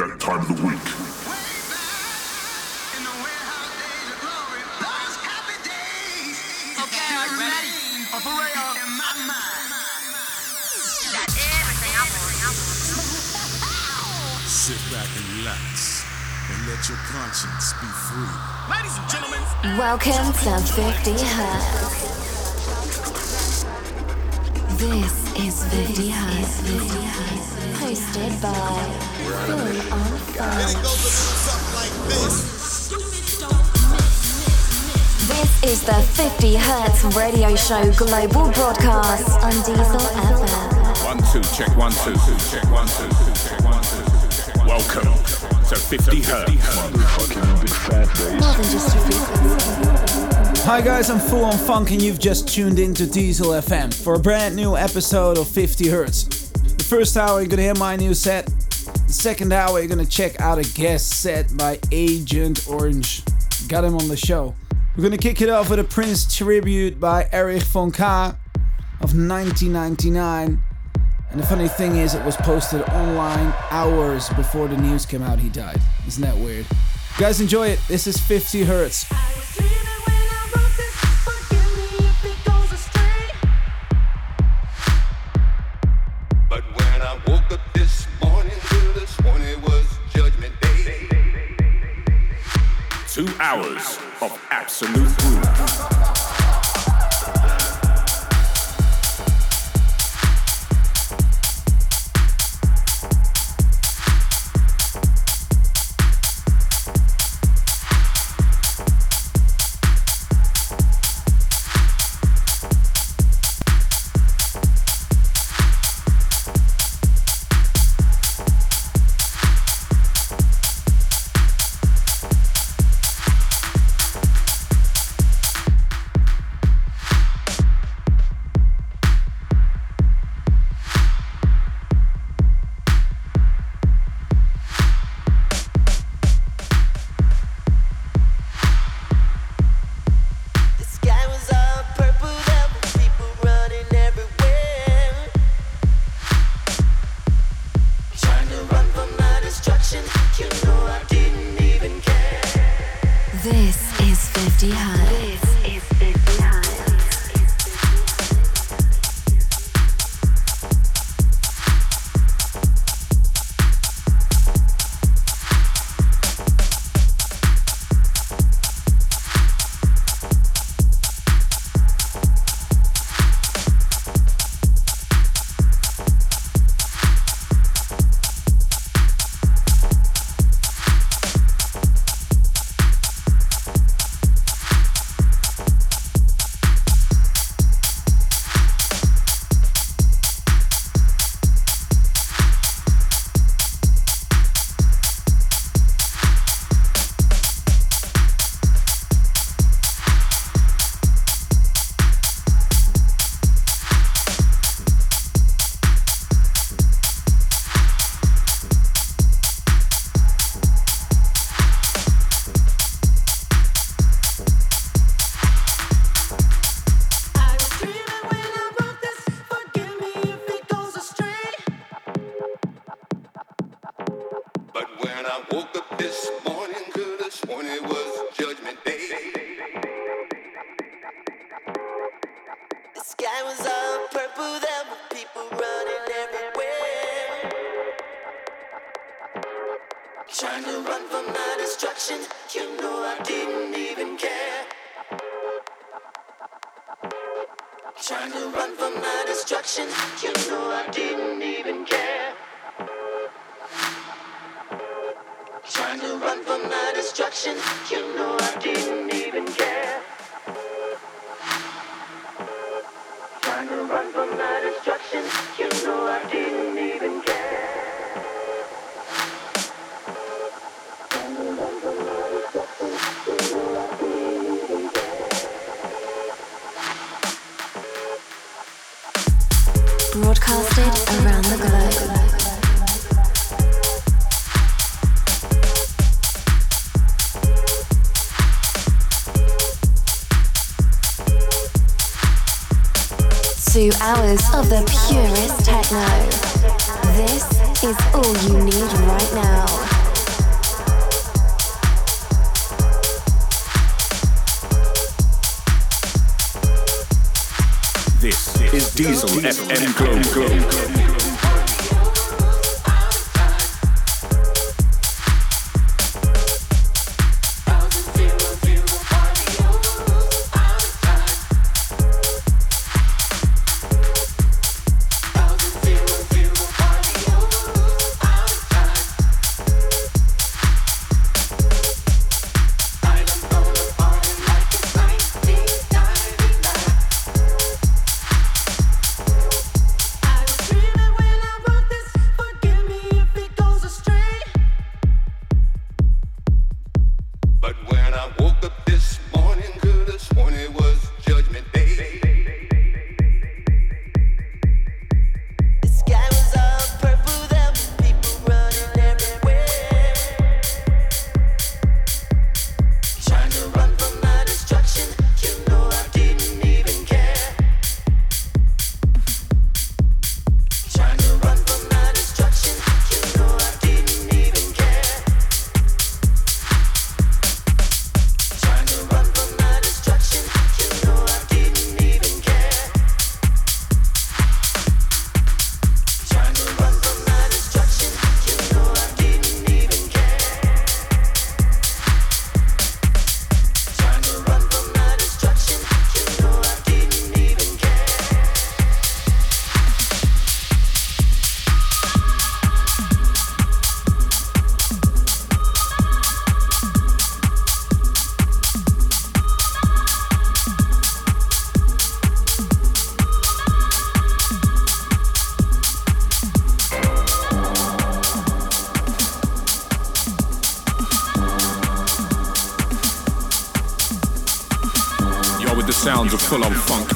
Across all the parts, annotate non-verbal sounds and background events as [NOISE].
that time of the week. Sit back and relax and let your conscience be free. Ladies and gentlemen, Welcome to 50 Hertz. This is 50 Hertz. Hosted by Full on Funk. This is the 50 Hertz radio show global broadcast on Diesel FM. One, two, check one, two, two, check one, two, two, check one, two, two, check Welcome to 50 Hertz. More than just a frequency. Hi guys, I'm Full on Funk and you've just tuned in to Diesel FM for a brand new episode of 50 Hertz. The first hour you're gonna hear my new set. The second hour you're gonna check out a guest set by Agent Orange. Got him on the show. We're gonna kick it off with a Prince tribute by Erich von K of 1999. And the funny thing is, it was posted online hours before the news came out he died. Isn't that weird? You guys enjoy it. This is 50 Hertz. Hours of absolute When I woke up this morning, have sworn it was techno. This is all you need right now. This is Diesel FM Glow.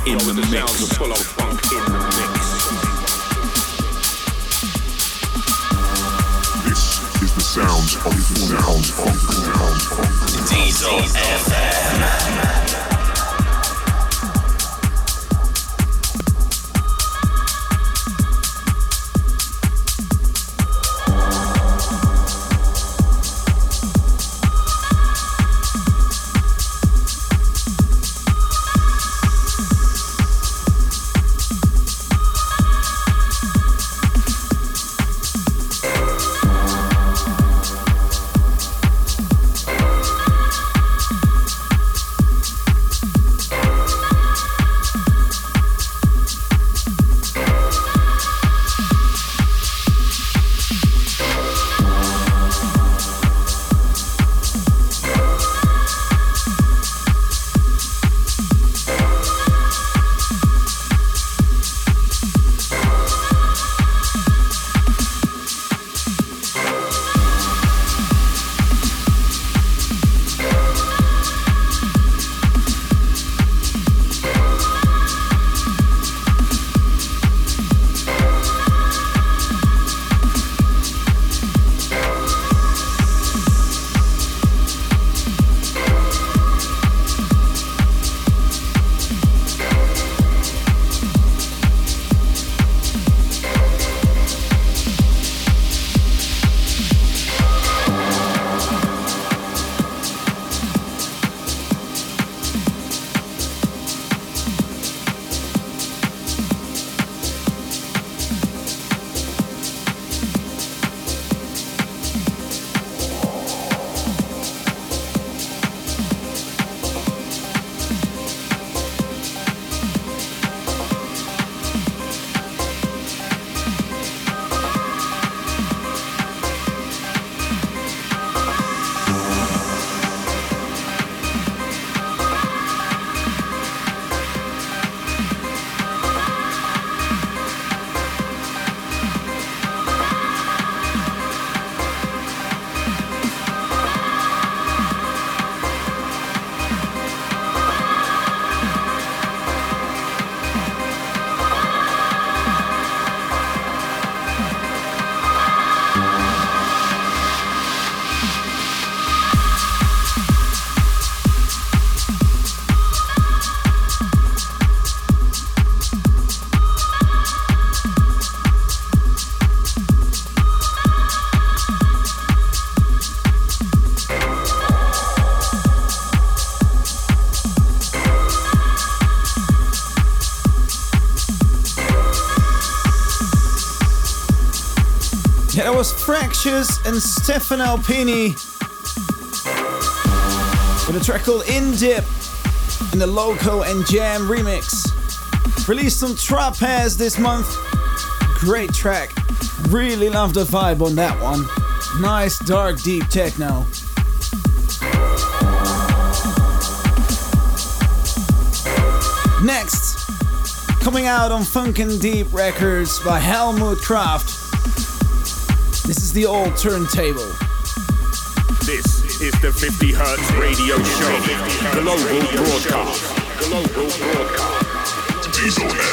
In the mix. And Stefano Alpini with a track called In Dip in the Loco and Jam remix. Released on Trapez this month. Great track. Really love the vibe on that one. Nice, dark, deep techno. Next, coming out on Funkin' Deep Records by Helmut Kraft. This is the old turntable. This is the 50 Hertz radio show. Global broadcast. Global broadcast.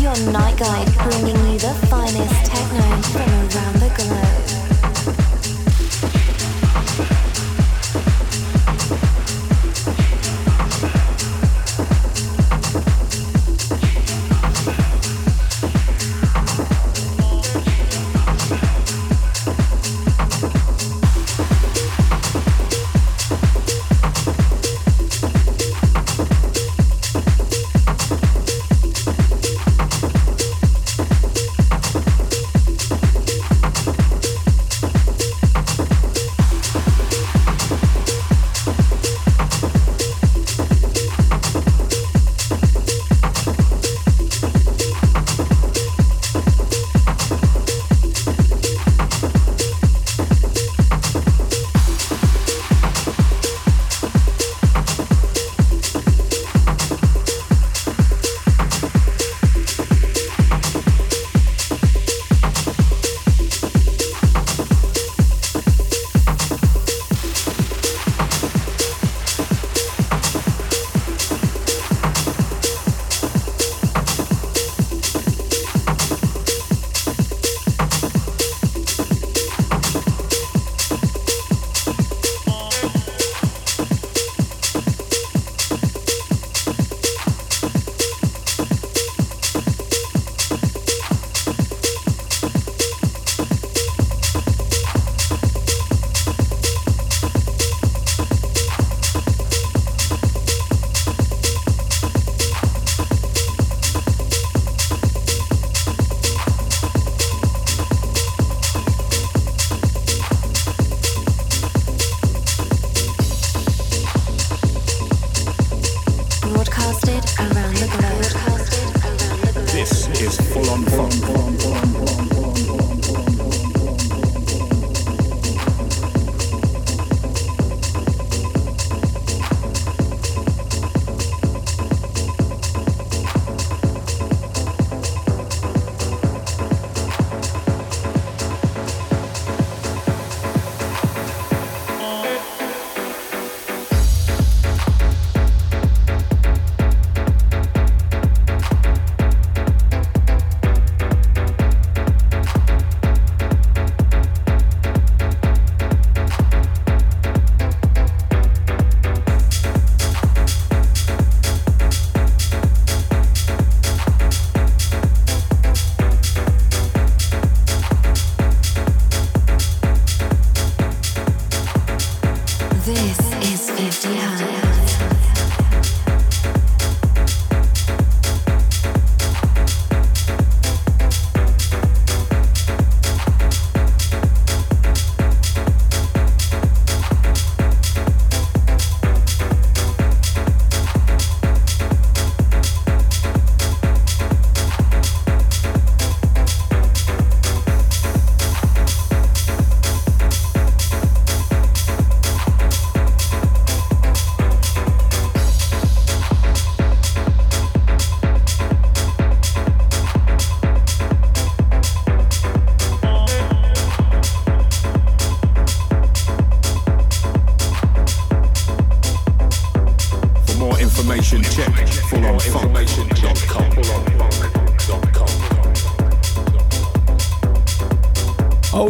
Your night guide bringing you the finest techno from around the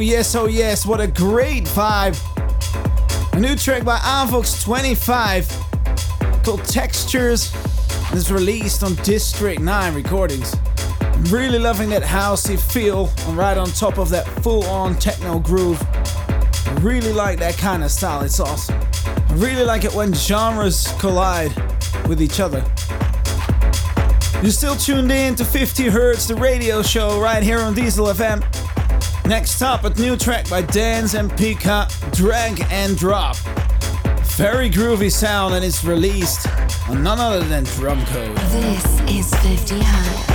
yes, oh yes, what a great vibe. A new track by Avox 25 called Textures is released on District 9 recordings. I'm really loving that housey feel and right on top of that full-on techno groove. I really like that kind of style, it's awesome. I really like it when genres collide with each other. You're still tuned in to 50 Hertz, the radio show right here on Diesel FM. Next up, a new track by Dense and Pika, Drag and Drop. Very groovy sound and it's released on none other than Drumcode. This is 50 Hertz.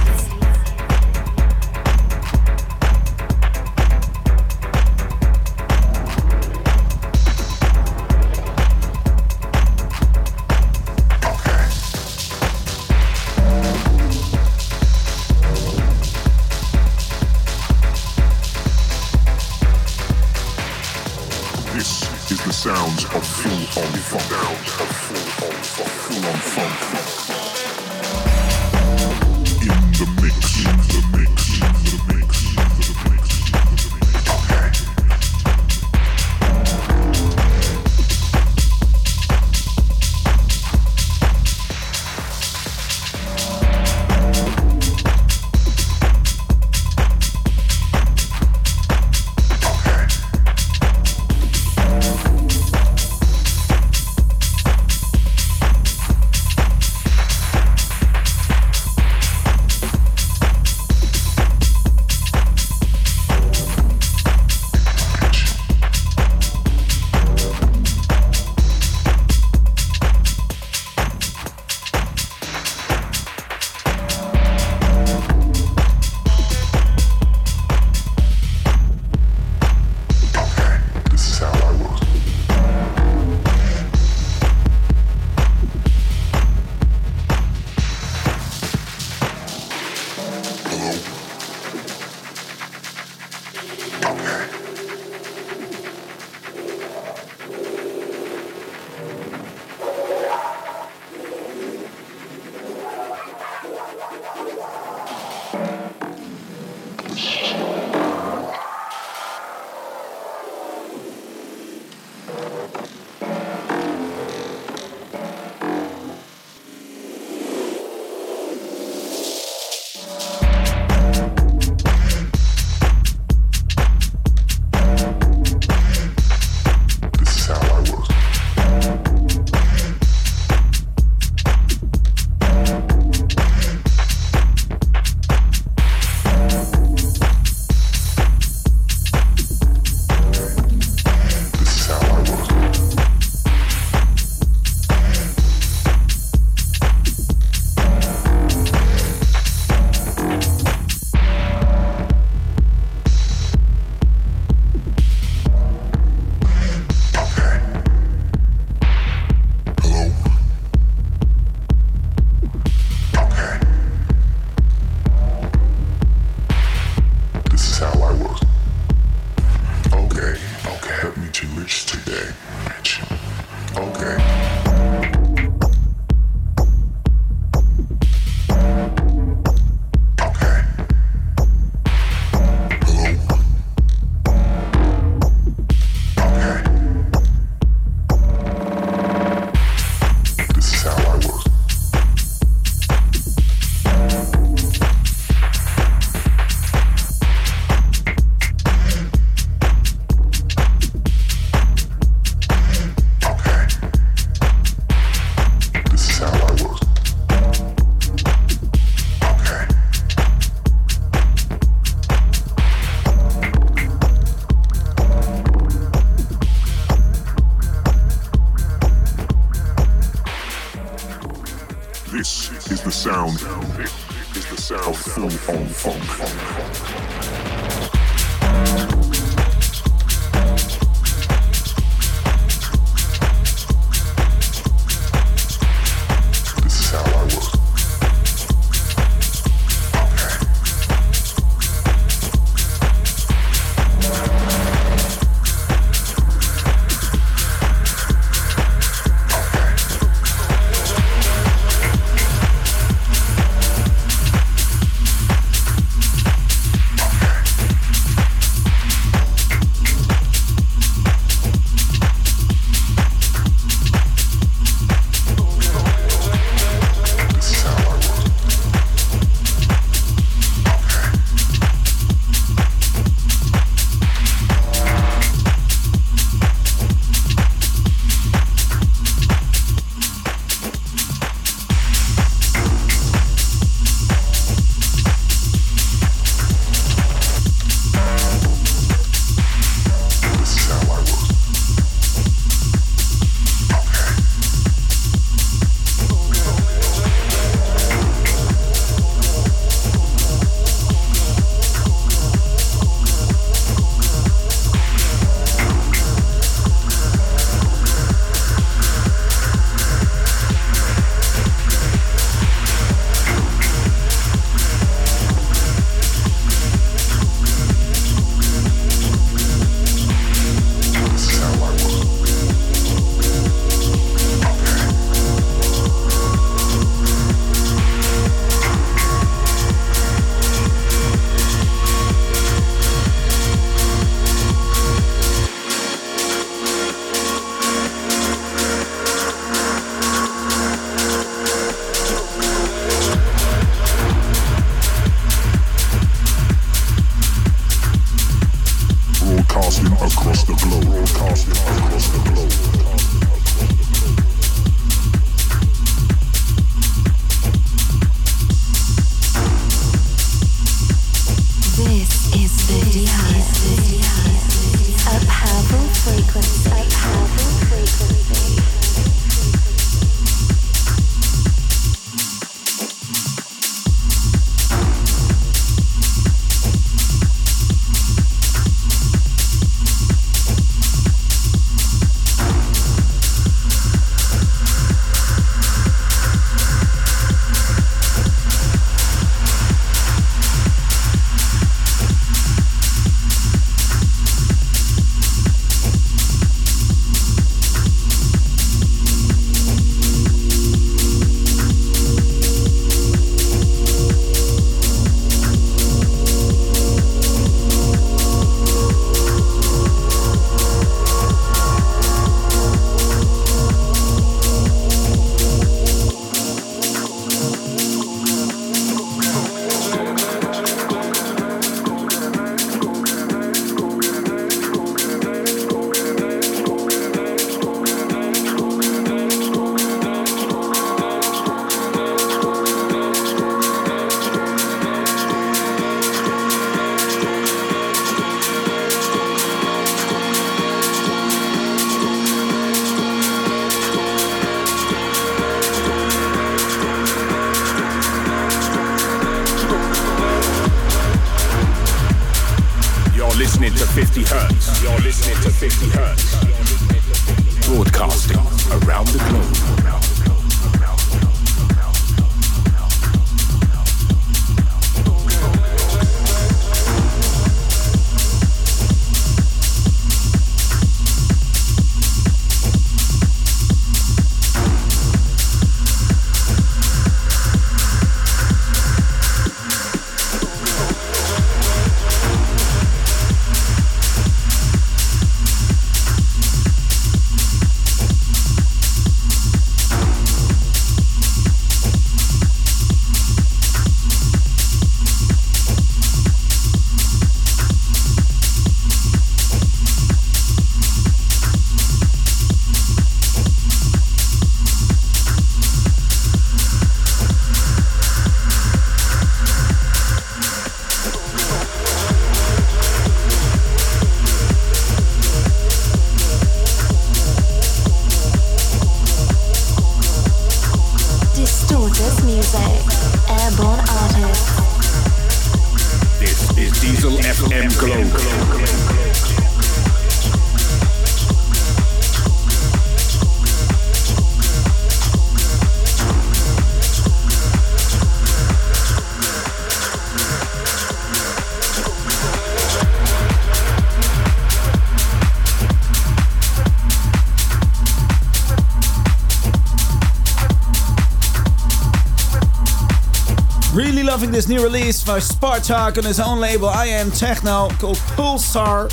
Loving this new release by Spartaque on his own label I Am Techno called Pulsar.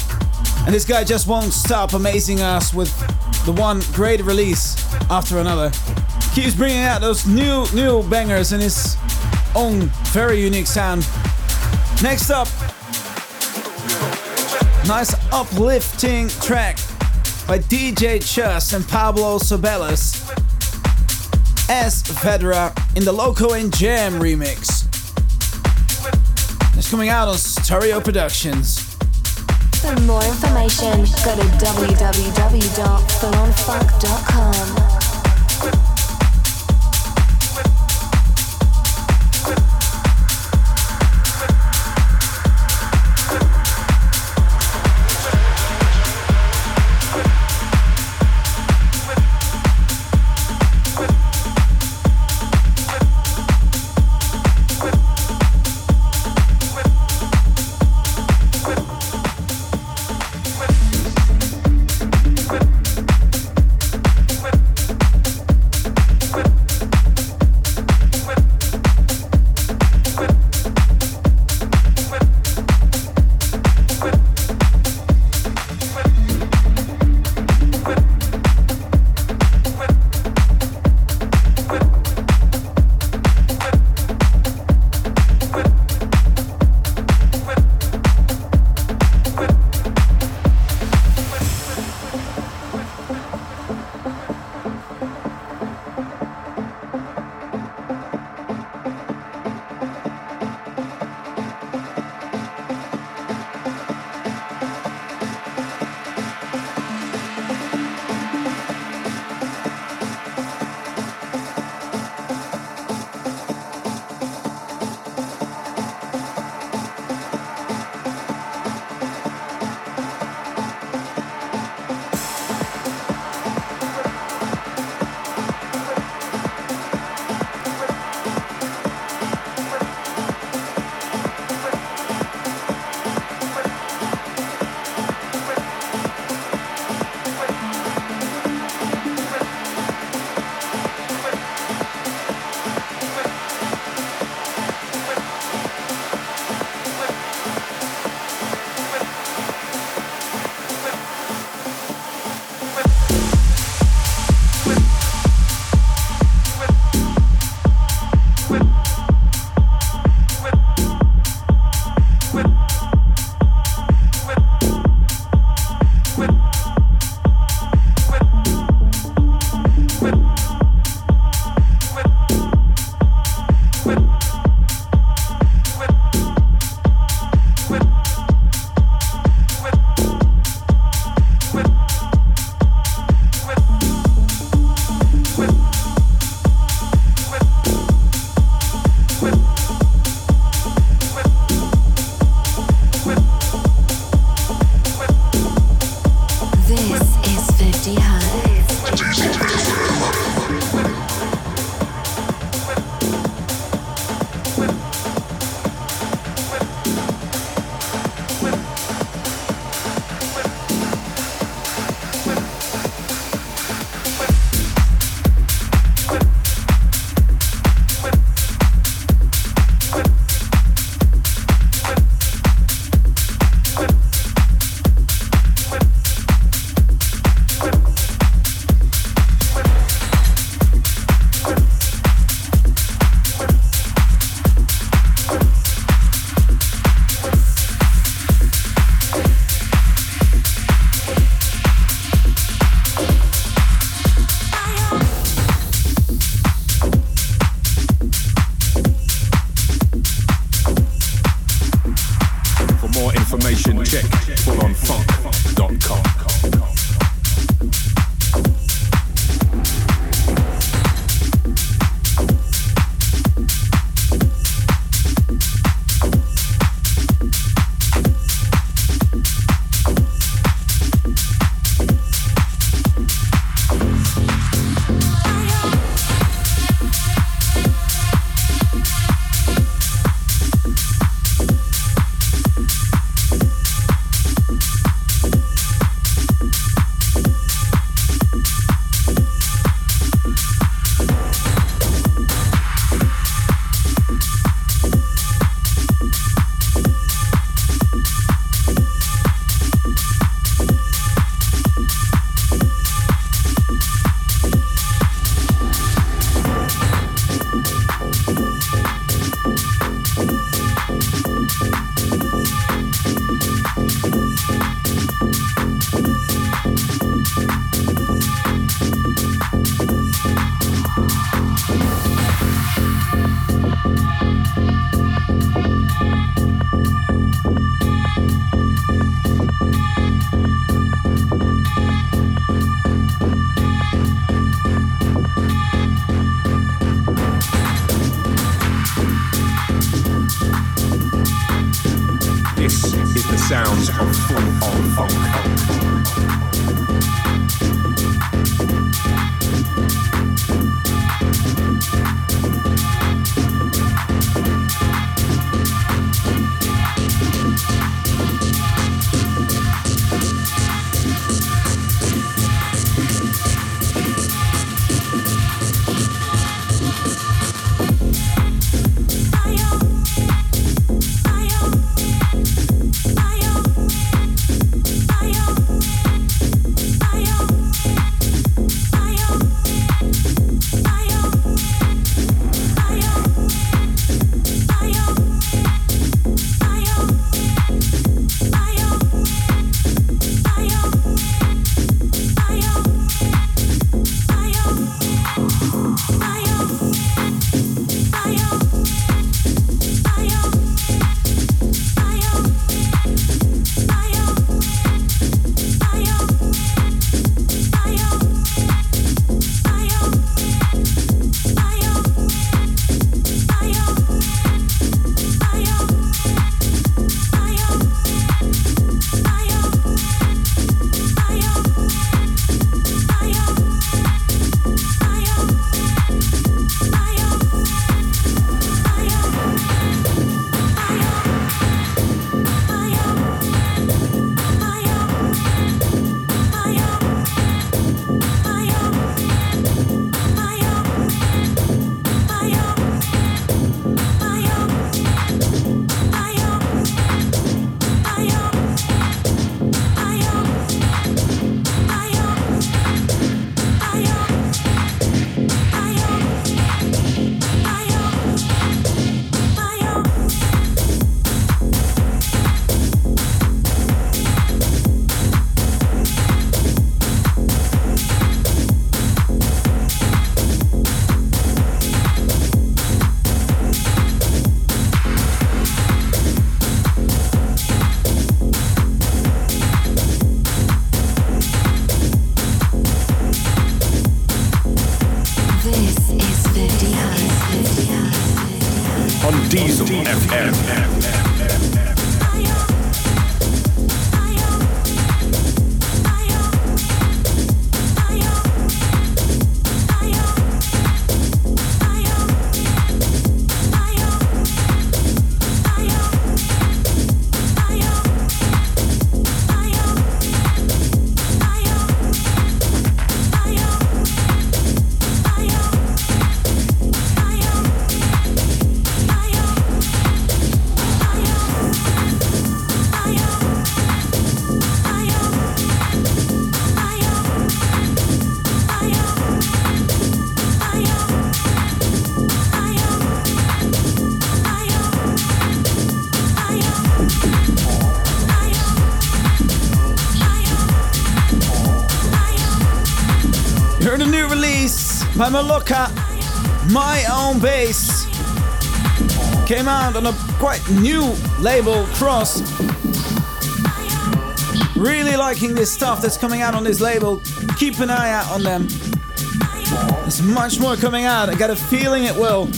And this guy just won't stop amazing us with the one great release after another. Keeps bringing out those new new bangers in his own very unique sound. Next up, nice uplifting track by DJ Chus and Pablo Ceballos as Vedra in the Loco and Jam remix. It's coming out on Stereo Productions. For more information, go to www.fullonfunk.com. Maloka, My Own Bass. Came out on a quite new label, Krosz. Really liking this stuff that's coming out on this label. Keep an eye out on them. There's much more coming out. I got a feeling it will.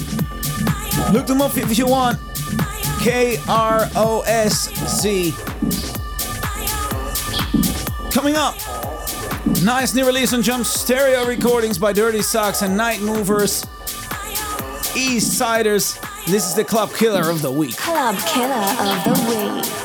Look them up if you want. K R O S Z. Coming up, Nice new release on Jump Stereo recordings by Dirty Socks and Night Movers. East Siders. This is the Club Killer of the Week. Club Killer of the Week.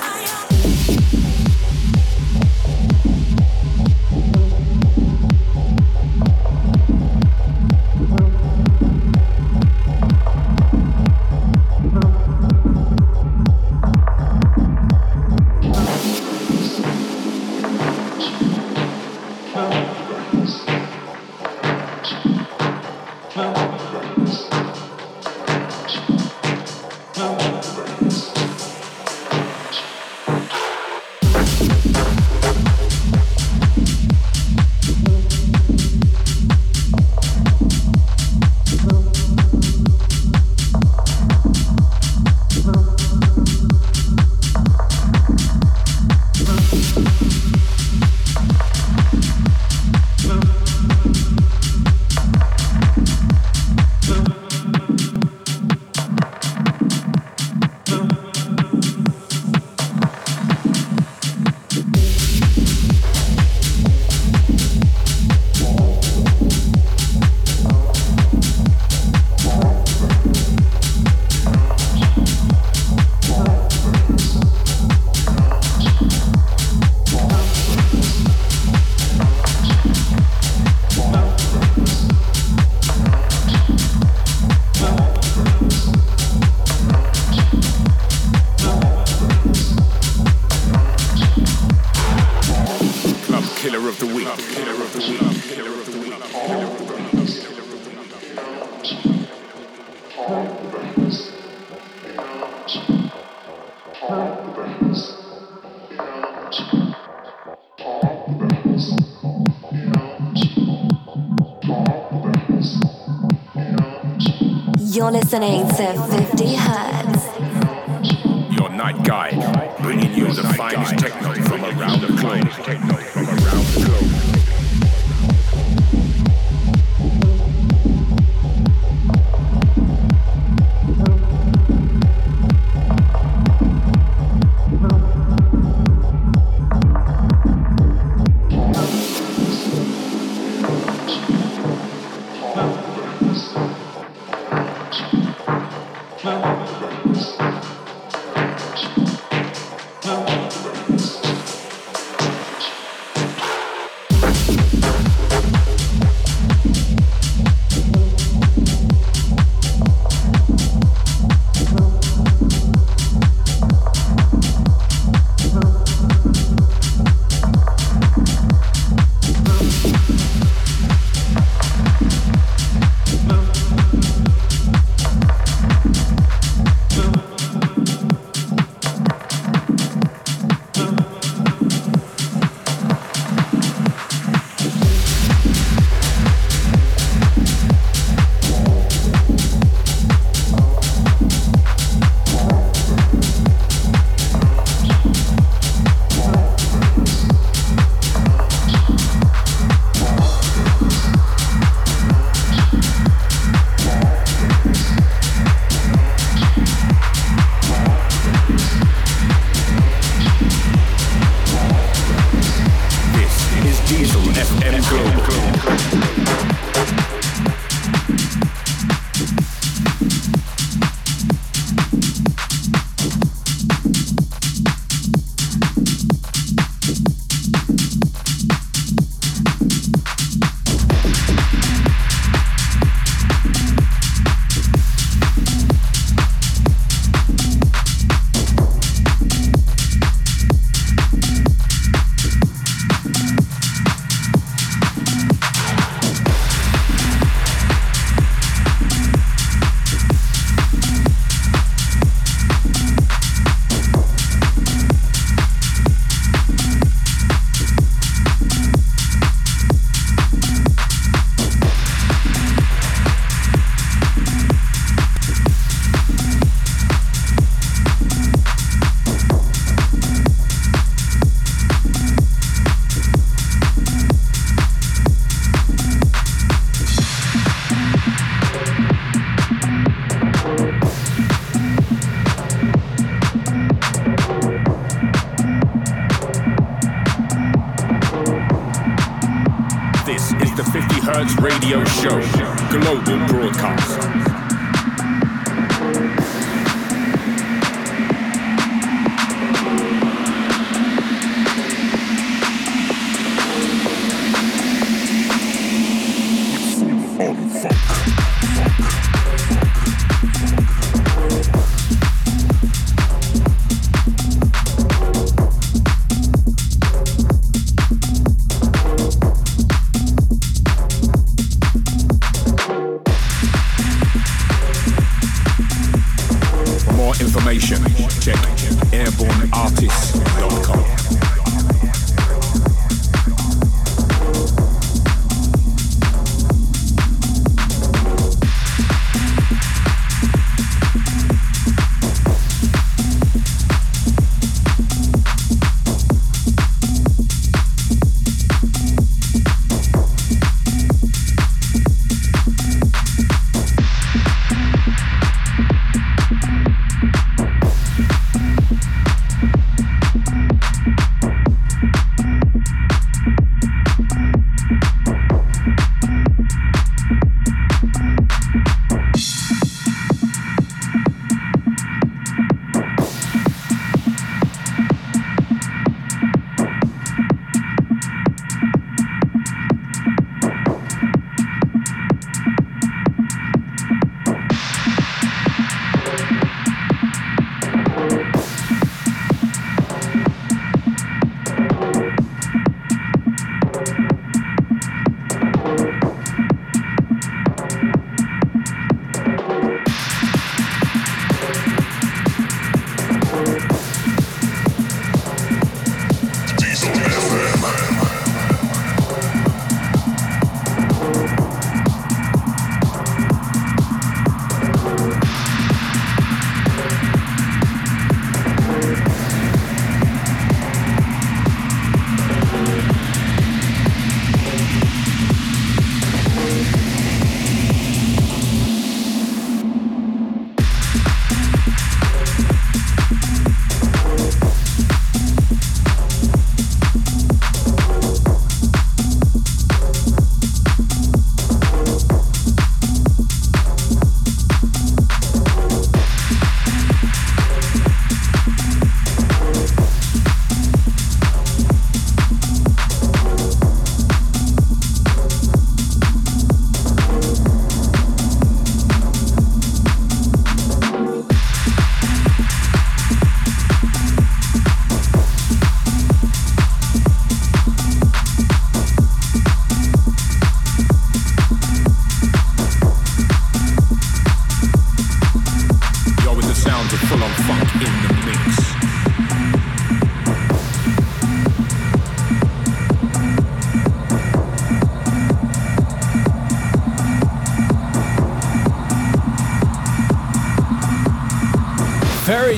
listening to 50 Hertz.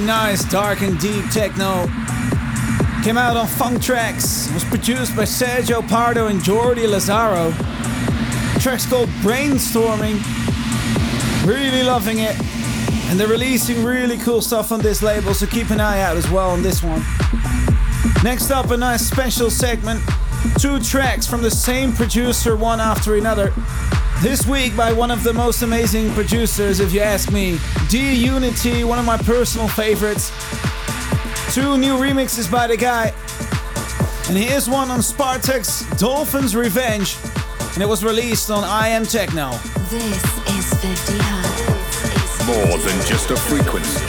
Nice, dark and deep techno. Came out on Funk Tracks. Was produced by Sergio Pardo and Jordi Lazaro. Track's called Brainstorming. Really loving it. And they're releasing really cool stuff on this label, so keep an eye out as well on this one. Next up, a nice special segment. Two tracks from the same producer, one after another. This week by one of the most amazing producers, if you ask me. D Unity, one of my personal favorites. Two new remixes by the guy. And here's one on Spartaque's Dolphin's Revenge. And it was released on I Am Techno. This is 50 Hertz. More than just a frequency.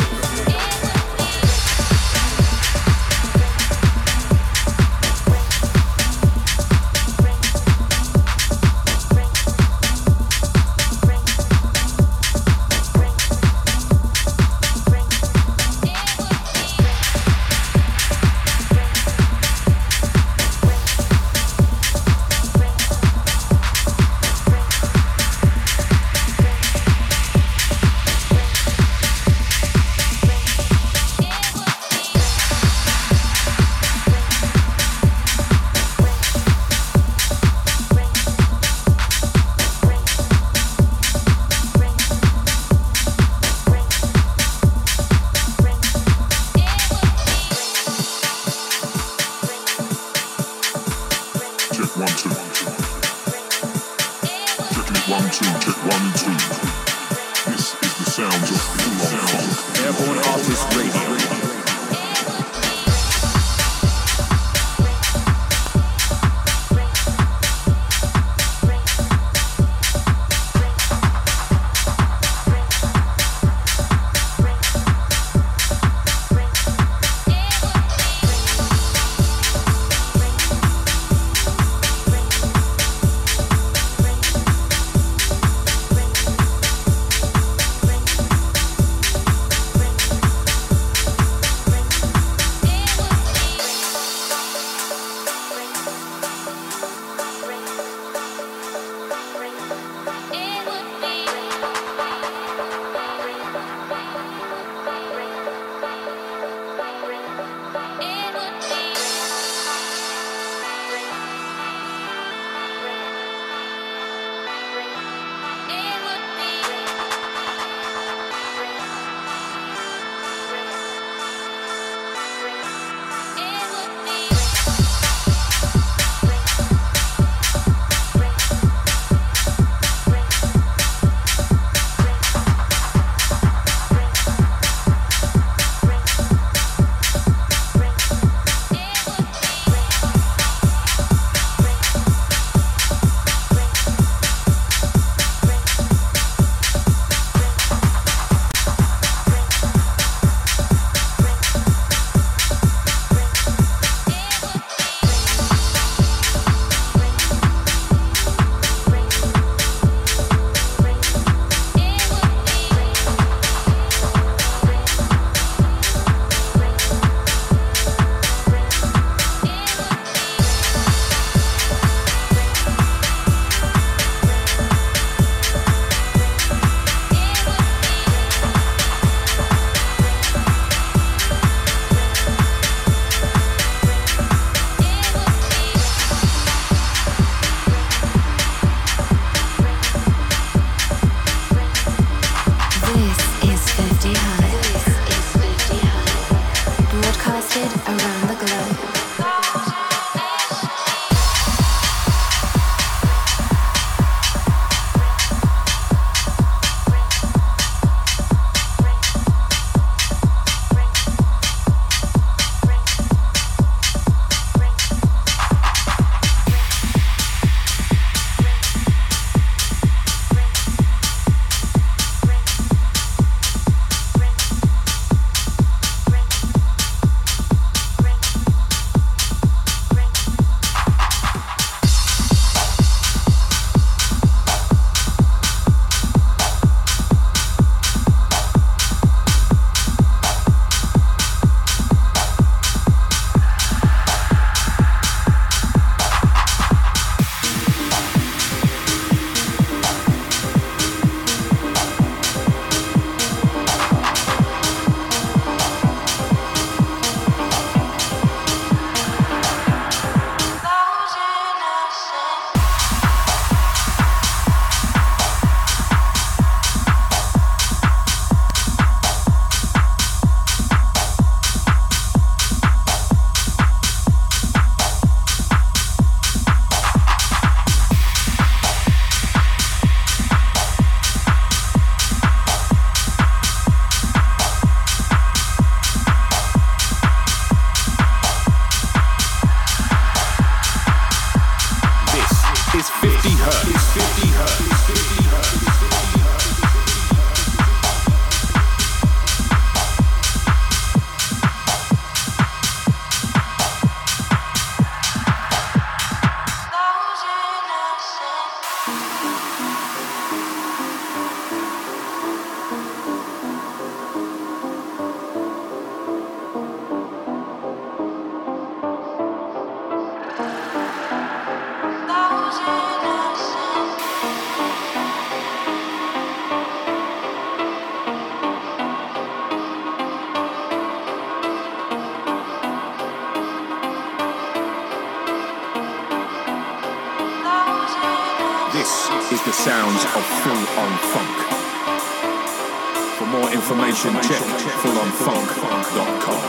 Information, check fullonfunk.com.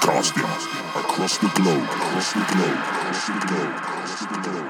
Broadcasting across the globe, across the globe, across the globe, across the globe,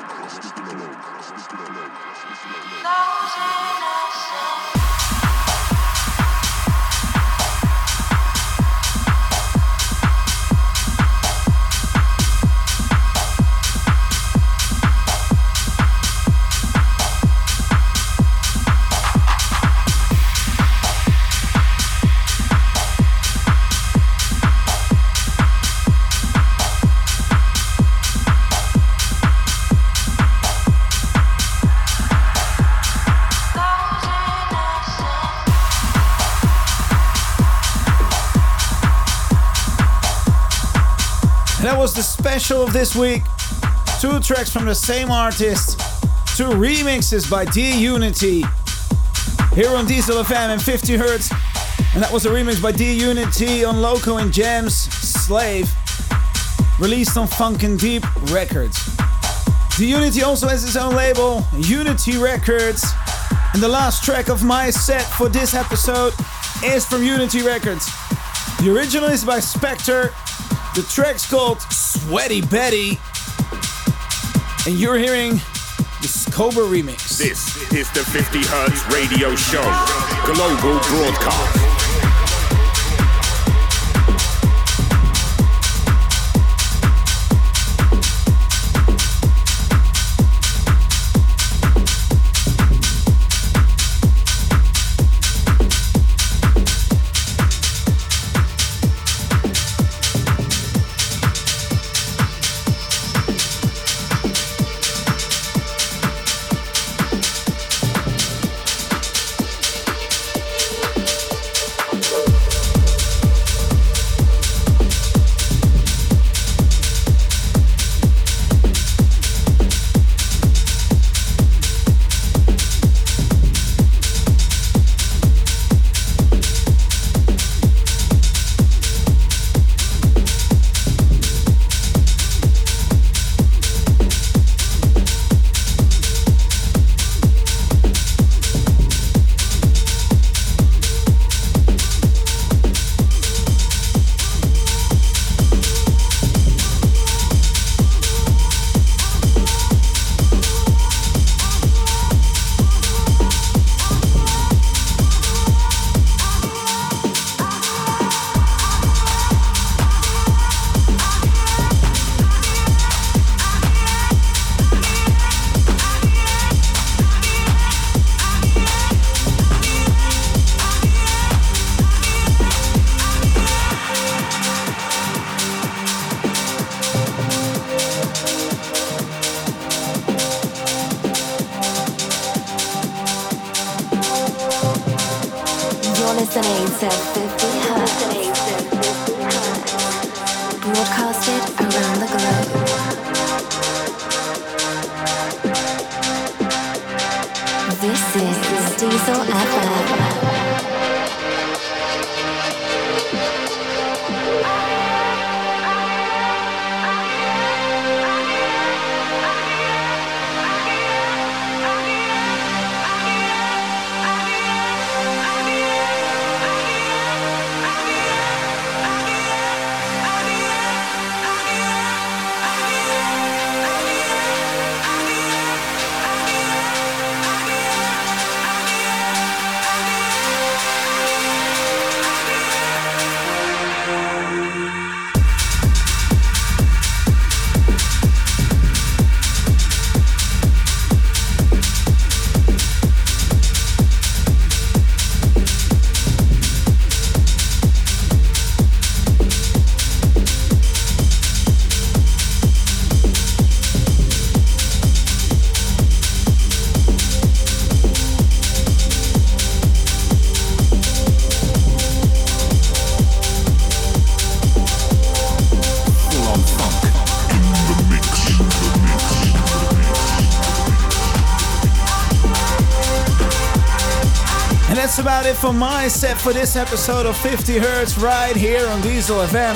special of this week. Two tracks from the same artist, two remixes by D Unity here on Diesel FM and 50 Hertz. And that was a remix by D Unity on Loco and Jam Slave, released on Funkin' Deep Records. D Unity also has his own label, Unity Records. And the last track of my set for this episode is from Unity Records. The original is by Spectre. The track's called Sweaty Betty. And you're hearing the Scoba remix. This is the 50 Hertz Radio Show, global broadcast. About it for my set for this episode of 50 Hertz right here on Diesel FM.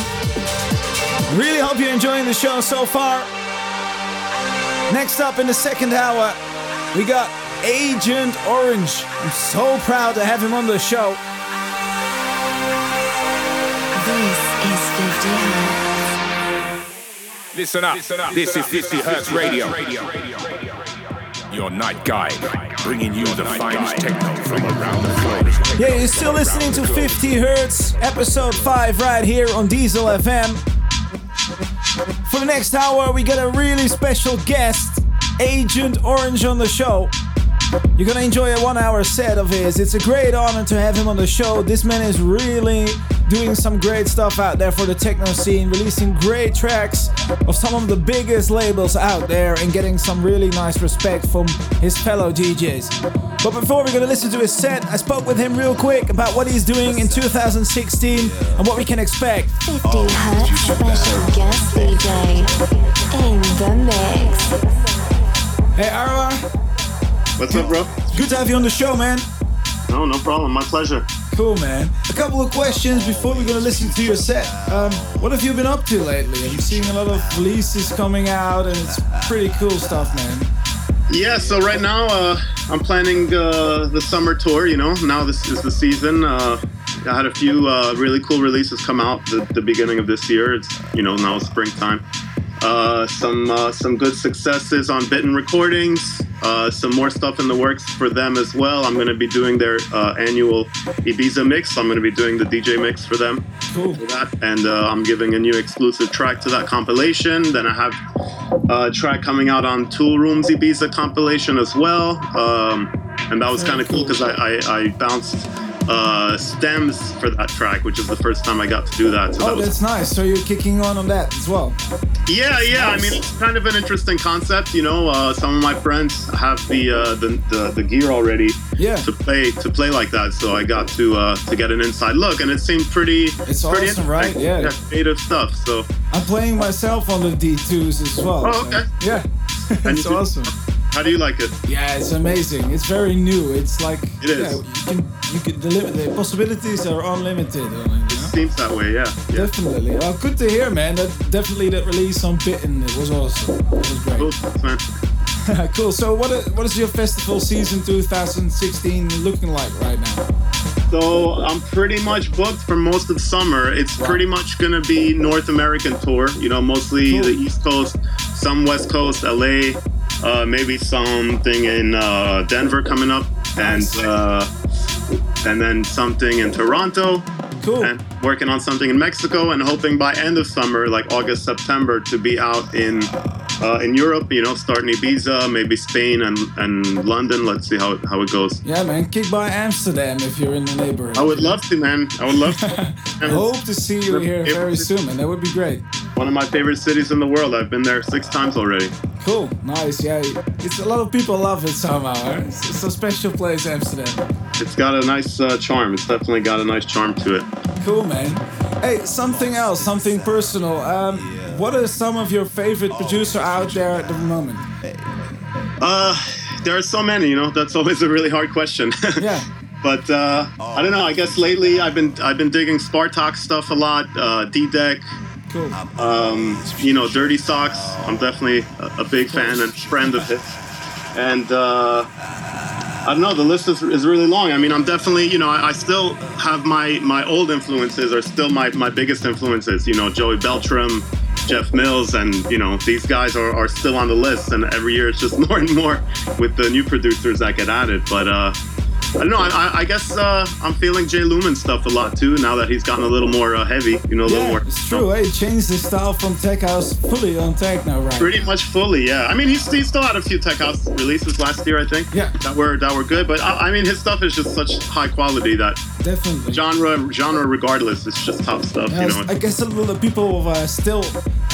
Really hope you're enjoying the show so far. Next up in the second hour, we got Agent Orange. I'm so proud to have him on the show. This is 50 Hertz. Listen up. This is 50 Hertz Radio. Your night guide, bringing you the finest techno from around the globe. Yeah, you're still listening to 50 Hertz, episode 5, right here on Diesel FM. For the next hour, we got a really special guest, Agent Orange, on the show. You're gonna enjoy a one hour set of his. It's a great honor to have him on the show. This man is really doing some great stuff out there for the techno scene, releasing great tracks of some of the biggest labels out there and getting some really nice respect from his fellow DJs. But before we're gonna listen to his set, I spoke with him real quick about what he's doing in 2016 and what we can expect. 50 Hertz special guest DJ in the mix. Hey Arwa, What's up, bro? good to have you on the show, man. No, no problem. My pleasure. Cool, man. A couple of questions before we're gonna listen to your set. Um, what have you been up to lately? I'm seeing a lot of releases coming out, and it's pretty cool stuff, man. Yeah, so right now uh, I'm planning uh, the summer tour. You know, now this is the season. Uh, I had a few uh, really cool releases come out the, the beginning of this year. It's you know now it's springtime. Uh, some uh, some good successes on Bitten Recordings. Uh, some more stuff in the works for them as well. I'm going to be doing their uh, annual Ibiza mix. I'm going to be doing the DJ mix for them. Cool. for that. And uh, I'm giving a new exclusive track to that compilation. Then I have a track coming out on Toolroom's Ibiza compilation as well. Um, and that was kind of cool because I, I, I bounced uh, stems for that track, which is the first time I got to do that. So that Oh, was that's nice. So you're kicking on on that as well. yeah, yeah. I mean, it's kind of an interesting concept. You know, uh, some of my friends have the, uh, the the the gear already Yeah. to play to play like that. So I got to uh, to get an inside look, and it seemed pretty. It's pretty awesome, right? interesting. Yeah. creative stuff. So I'm playing myself on the D2s as well. Oh, so- okay. Yeah. [LAUGHS] And it's awesome. How do you like it? Yeah, it's amazing. It's very new. It's like It is. Yeah, you can you can deliver the possibilities are unlimited. You know? Seems that way, yeah. yeah. Definitely. Well, good to hear, man. That definitely that release on Bitten it was awesome. It was great. Cool, [LAUGHS] cool. So what what is your festival season 2016 looking like right now? So I'm pretty much booked for most of summer. It's Wow. pretty much gonna be North American tour. You know, mostly Cool. the East Coast, some West Coast, LA, uh, maybe something in uh, Denver coming up, and uh, and then something in Toronto. Cool. and working on something in Mexico and hoping by end of summer, like August, September, to be out in uh, in Europe. You know, starting Ibiza, maybe Spain and, and London. Let's see how it, how it goes. Yeah, man. Kick by Amsterdam if you're in the neighborhood. I would love to, man. I would love to. I [LAUGHS] hope to see you here very soon, man. That would be great. One of my favorite cities in the world. I've been there six times already. Cool, nice. Yeah, it's a lot of people love it somehow. It's, it's a special place, Amsterdam. It's got a nice uh, charm. It's definitely got a nice charm to it. Cool, man. Hey, something else, something personal. Um, what are some of your favorite producer out there at the moment? Uh, there are so many. You know, that's always a really hard question. [LAUGHS] Yeah. But uh, I don't know. I guess lately I've been I've been digging Spartaque stuff a lot. Uh, D-Deck, Um, you know, Dirty Socks. I'm definitely a, a big fan and friend of his. And uh, I don't know, the list is, is really long. I mean, I'm definitely, you know, I, I still have my my old influences are still my, my biggest influences. You know, Joey Beltram, Jeff Mills, and you know, these guys are, are still on the list. And every year it's just [LAUGHS] more and more with the new producers that get added. But uh, I don't know. I, I- I guess uh, I'm feeling Jay Lumen stuff a lot too now that he's gotten a little more uh, heavy. You know, a little Yeah, more. it's true. Hey, changed the style from tech house fully on techno, right? Pretty much fully, yeah. I mean, he's, he still had a few tech house releases last year, I think. Yeah. That were that were good, but I, I mean, his stuff is just such high quality that Definitely. genre genre regardless, it's just top stuff. Yeah, you know. I guess a lot of people uh, still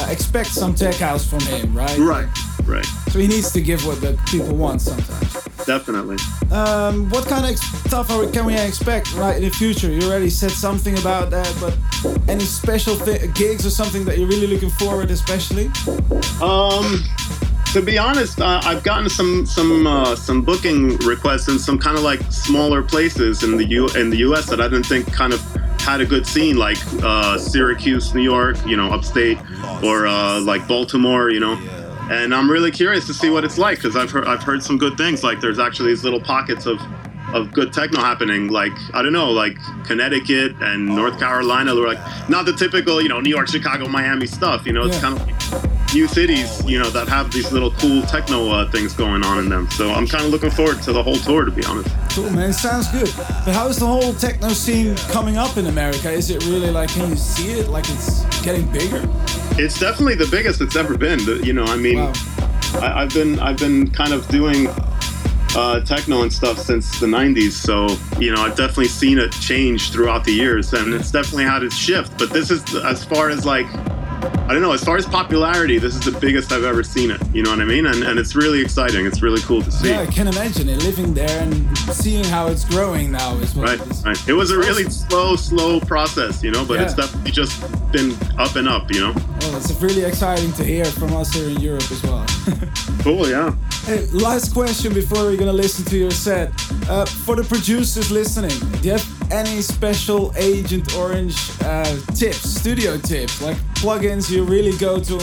uh, expect some tech house from him, right? Right. Right. So he needs to give what the people want sometimes. Definitely. Um, what kind ex- stuff are can we expect right in the future? You already said something about that, but any special gigs or something that you're really looking forward, especially? Um. To be honest, uh, I've gotten some some uh, some booking requests in some kind of like smaller places in the U in the U.S. that I didn't think kind of had a good scene, like uh, Syracuse, New York, you know, upstate, or uh, like Baltimore, you know. And I'm really curious to see what it's like because I've heard I've heard some good things. Like there's actually these little pockets of of good techno happening. Like I don't know, like Connecticut and North Carolina. They're like not the typical, you know, New York, Chicago, Miami stuff. You know, it's Yeah. kind of like new cities, you know, that have these little cool techno uh, things going on in them. So I'm kind of looking forward to the whole tour, to be honest. Cool, man. Sounds good. But how is the whole techno scene coming up in America? Is it really like, can you see it? Like it's getting bigger? It's definitely the biggest it's ever been. You know, I mean, Wow. I, I've been I've been kind of doing uh, techno and stuff since the '90s, so you know I've definitely seen it change throughout the years, and it's definitely had its shift. But this is as far as like I don't know, as far as popularity, this is the biggest I've ever seen it. You know what I mean? And and it's really exciting. It's really cool to see. Yeah, I can imagine it. Living there and seeing how it's growing now is Right, it is. right. It was a really slow, slow process, you know, but it's definitely just been up and up, you know. Well, it's really exciting to hear from us here in Europe as well. Cool, yeah. Hey, last question before we're gonna listen to your set. Uh, for the producers listening, do you have any special Agent Orange uh, tips, studio tips, like plugins you really go to,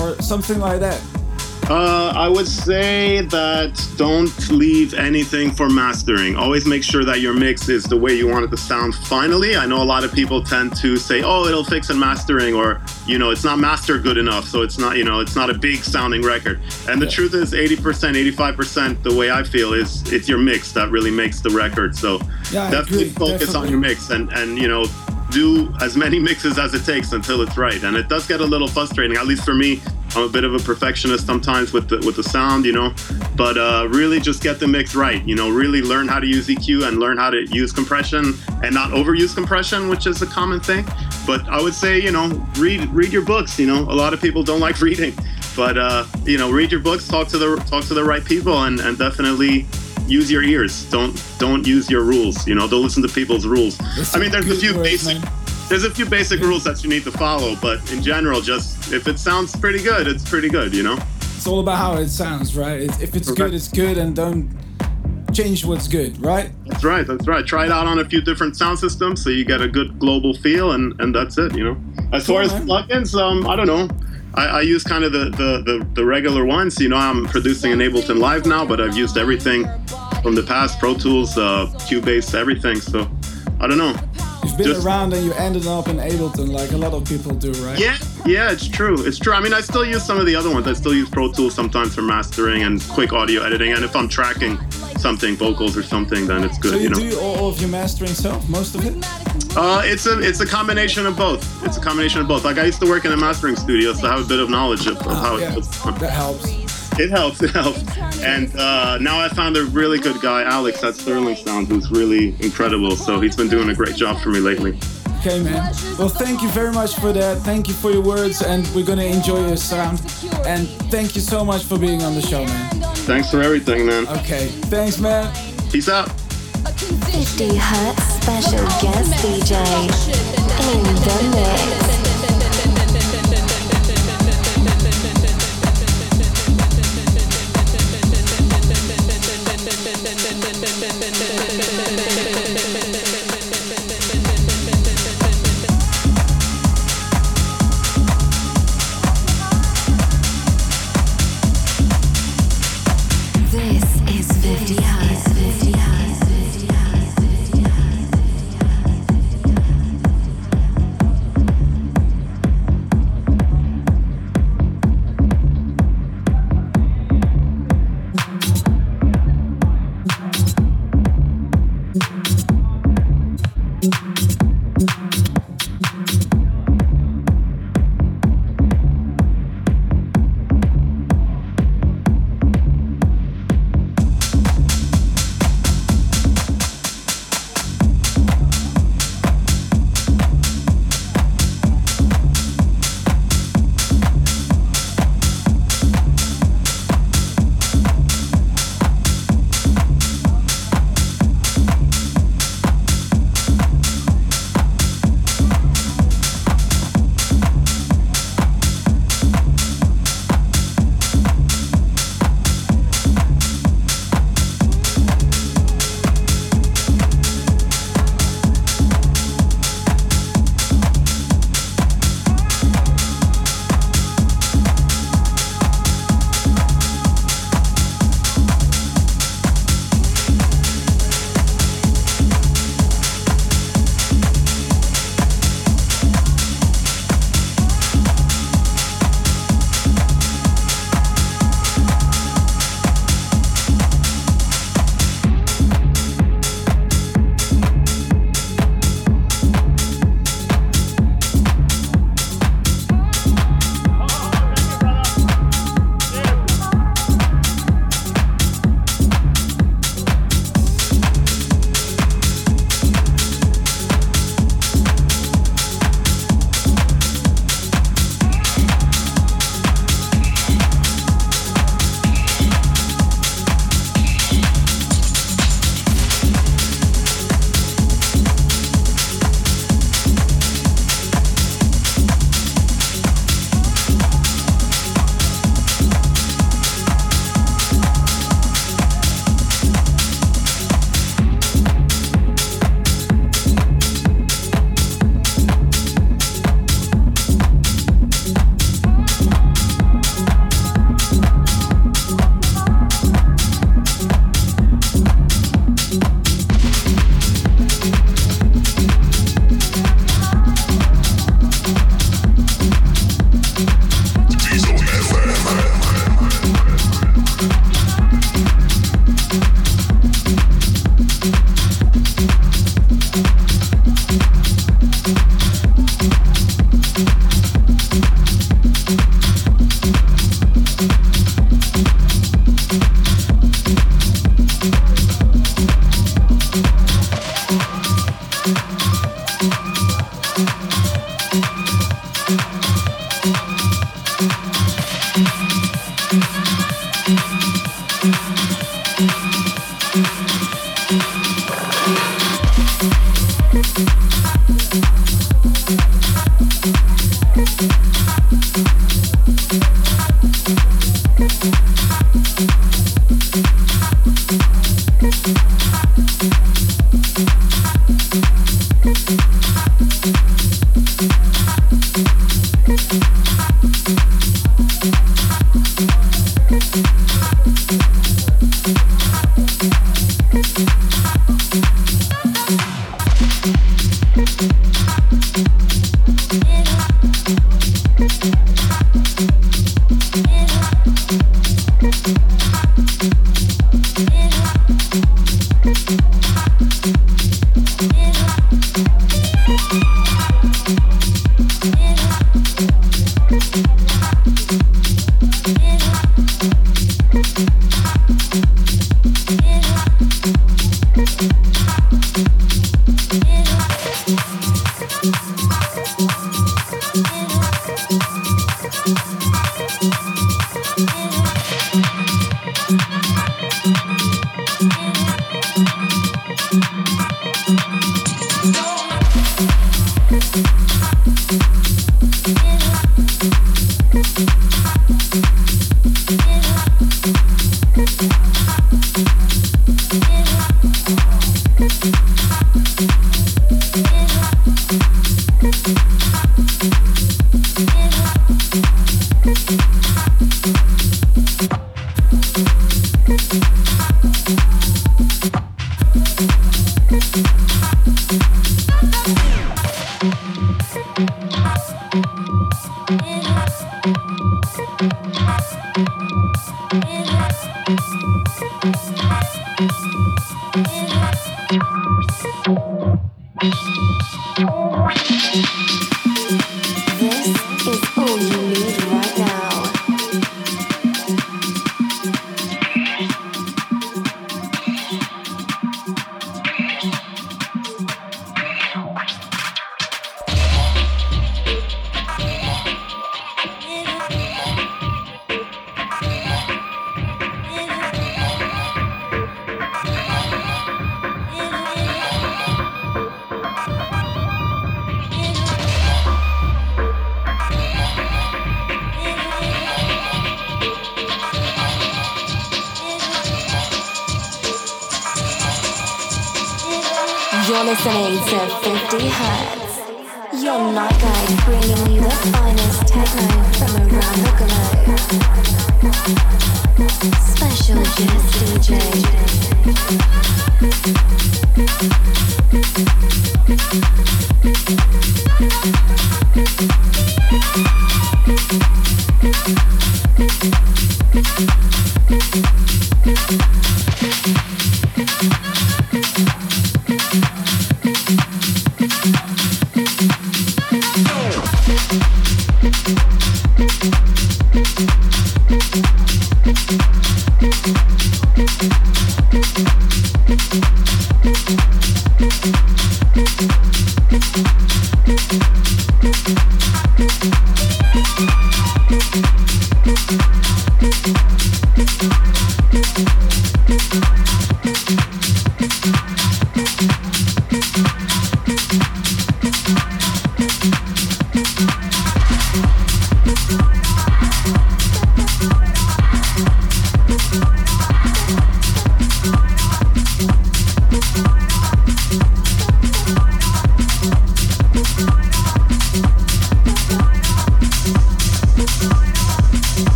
or something like that? Uh, I would say that don't leave anything for mastering. Always make sure that your mix is the way you want it to sound finally. I know a lot of people tend to say, oh, it'll fix in mastering, or, you know, it's not mastered good enough, so it's not, you know, it's not a big sounding record. And the truth is, 80%, 85%, the way I feel is it's your mix that really makes the record. So Yeah, definitely agree, focus on your mix and, and, you know, do as many mixes as it takes until it's right. And it does get a little frustrating, at least for me. I'm a bit of a perfectionist sometimes with the with the sound, you know. But uh, really, just get the mix right. You know, really learn how to use EQ and learn how to use compression and not overuse compression, which is a common thing. But I would say, you know, read read your books. You know, a lot of people don't like [LAUGHS] reading, but uh, you know, read your books, talk to the talk to the right people, and and definitely use your ears. Don't don't use your rules. You know, don't listen to people's rules. That's I mean, there's a few words, basic man. there's a few basic rules that you need to follow, but in general, just if it sounds pretty good, it's pretty good, you know. It's all about how it sounds, right? If it's good, it's good, and don't change what's good, right? That's right. That's right. Try it out on a few different sound systems so you get a good global feel, and and that's it, you know. As far as plugins, um, I don't know. I, I use kind of the, the, the, the regular ones. You know, I'm producing in Ableton Live now, but I've used everything from the past, Pro Tools, uh, Cubase, everything. So I don't know. You've been Just- around and you ended up in Ableton, like a lot of people do, right? Yeah, yeah, it's true. It's true. I mean, I still use some of the other ones. I still use Pro Tools sometimes for mastering and quick audio editing. And if I'm tracking something, vocals or something, then it's good. So you, you know, do all of your mastering self, most of it? uh, it's a it's a combination of both. It's a combination of both. Like I used to work in a mastering studio, so I have a bit of knowledge of, of how yeah, it goes. that helps. It helps. It helps. And uh, now I found a really good guy, Alex at Sterling Sound, who's really incredible. So he's been doing a great job for me lately. Okay, man. Well, thank you very much for that. Thank you for your words, and we're gonna enjoy your sound. And thank you so much for being on the show, man. Thanks for everything, man. Okay, thanks, man. Peace out. 50 Hertz special guest DJ in the mix.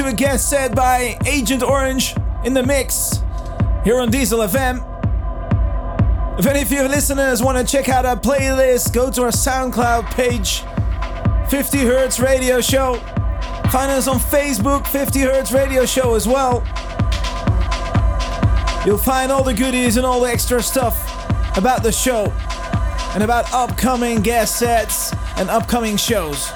To a guest set by Agent Orange in the mix here on Diesel FM. If any of you listeners want to check out our playlist, go to our SoundCloud page, 50 Hertz Radio Show. Find us on Facebook, 50 Hertz Radio Show as well. You'll find all the goodies and all the extra stuff about the show and about upcoming guest sets and upcoming shows.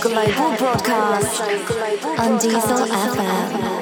Global Broadcast on Diesel FM.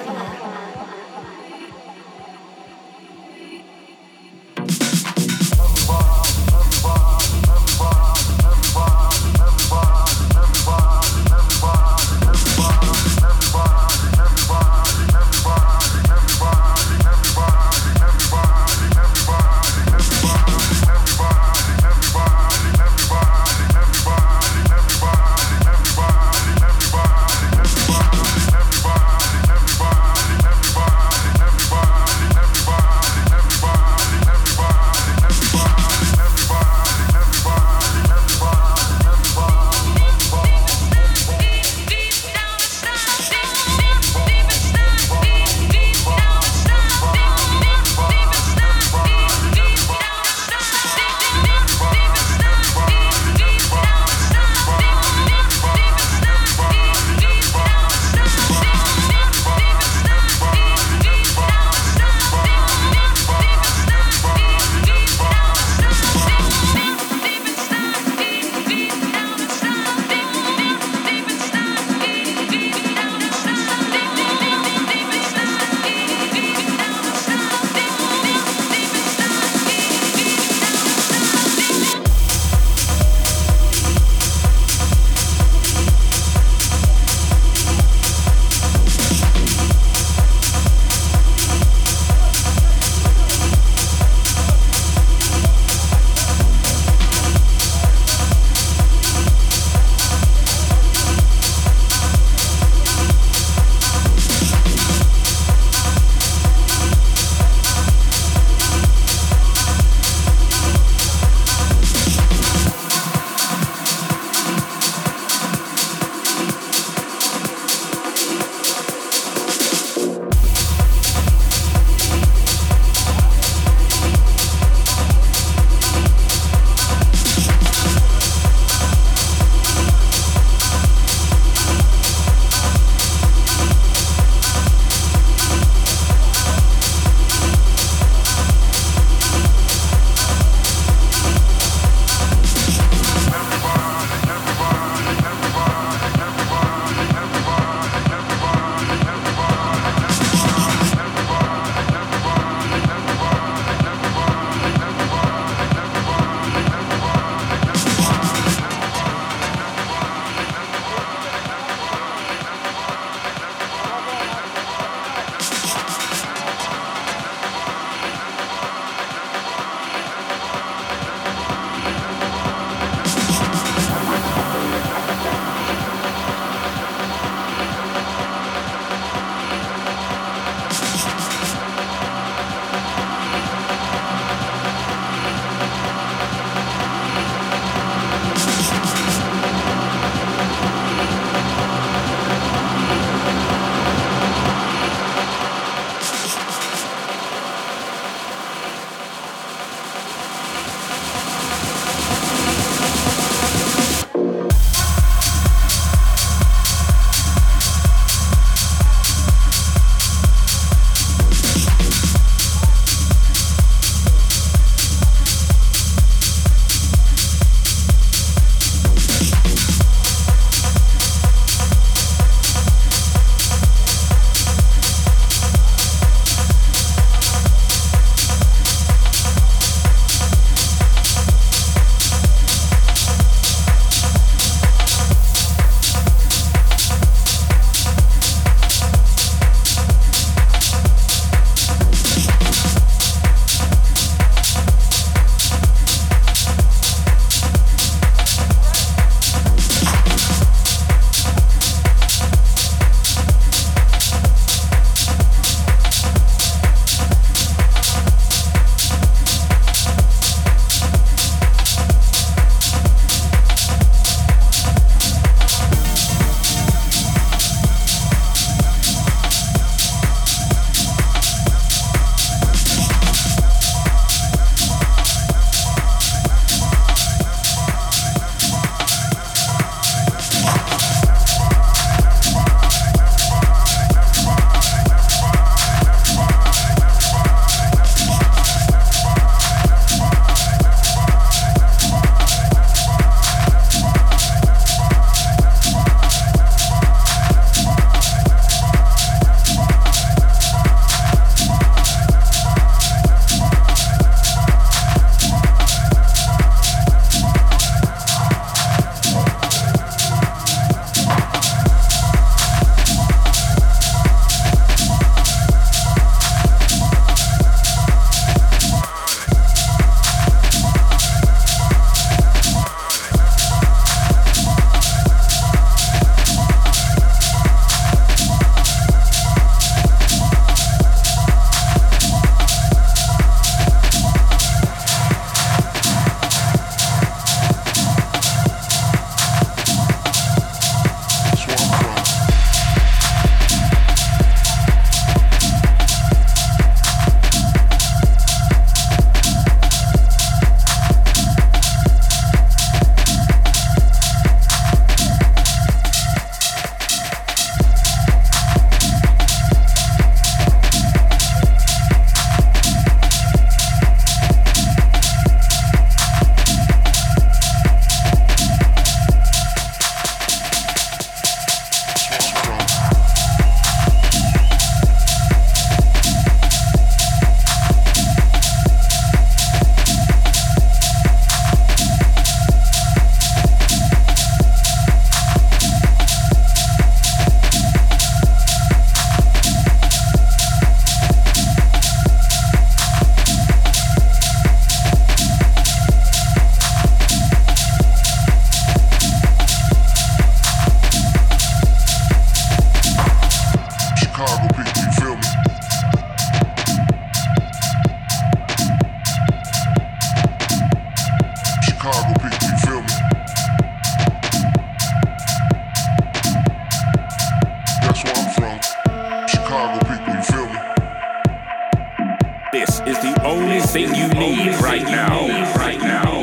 you need right now, right now.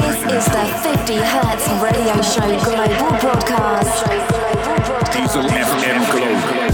This is the 50 Hertz Radio Show Global Broadcast. Diesel FM Global.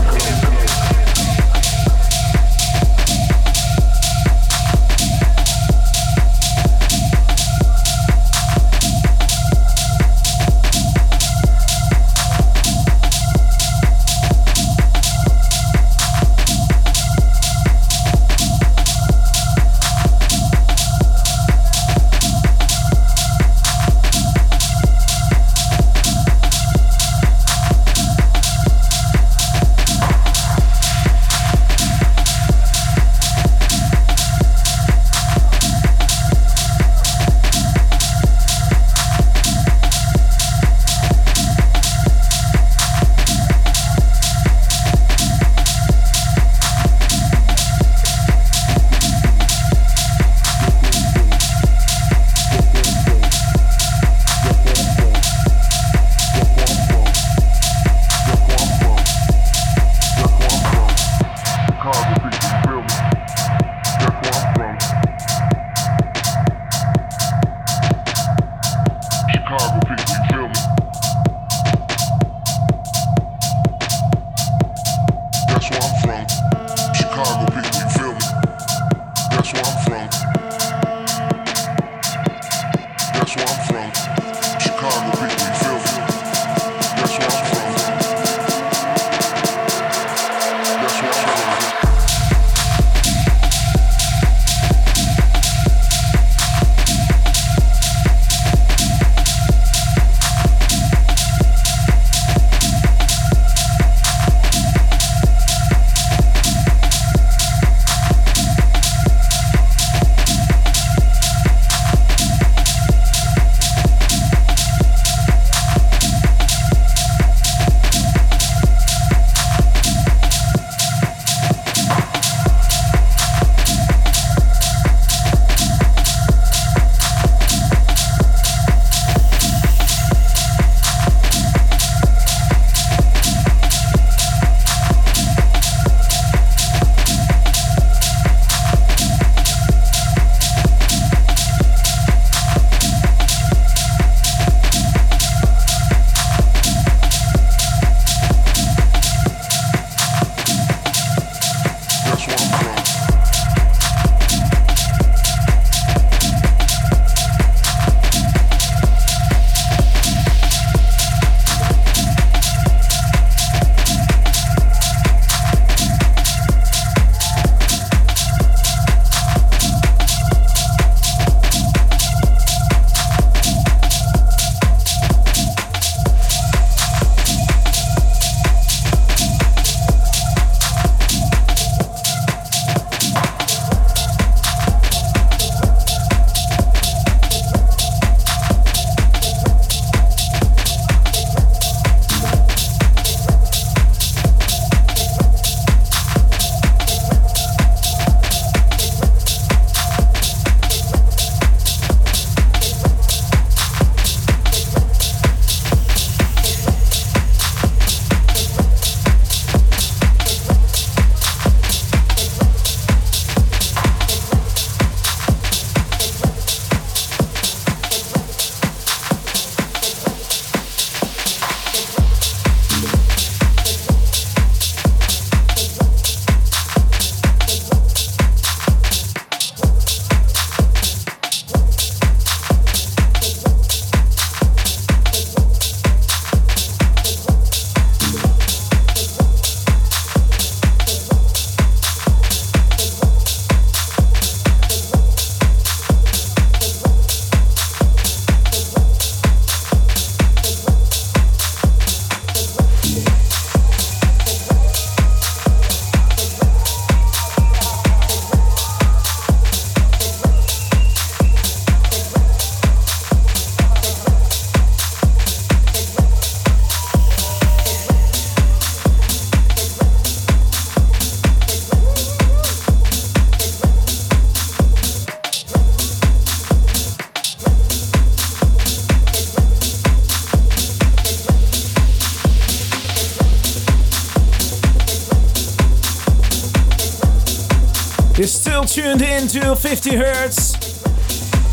Tuned in to 50 Hertz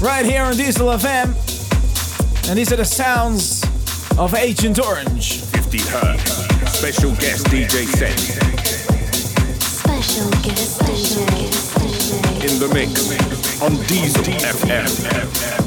right here on Diesel FM. And these are the sounds of Agent Orange. 50 Hertz. Special guest DJ set. Special guest DJ. In the mix on Diesel FM.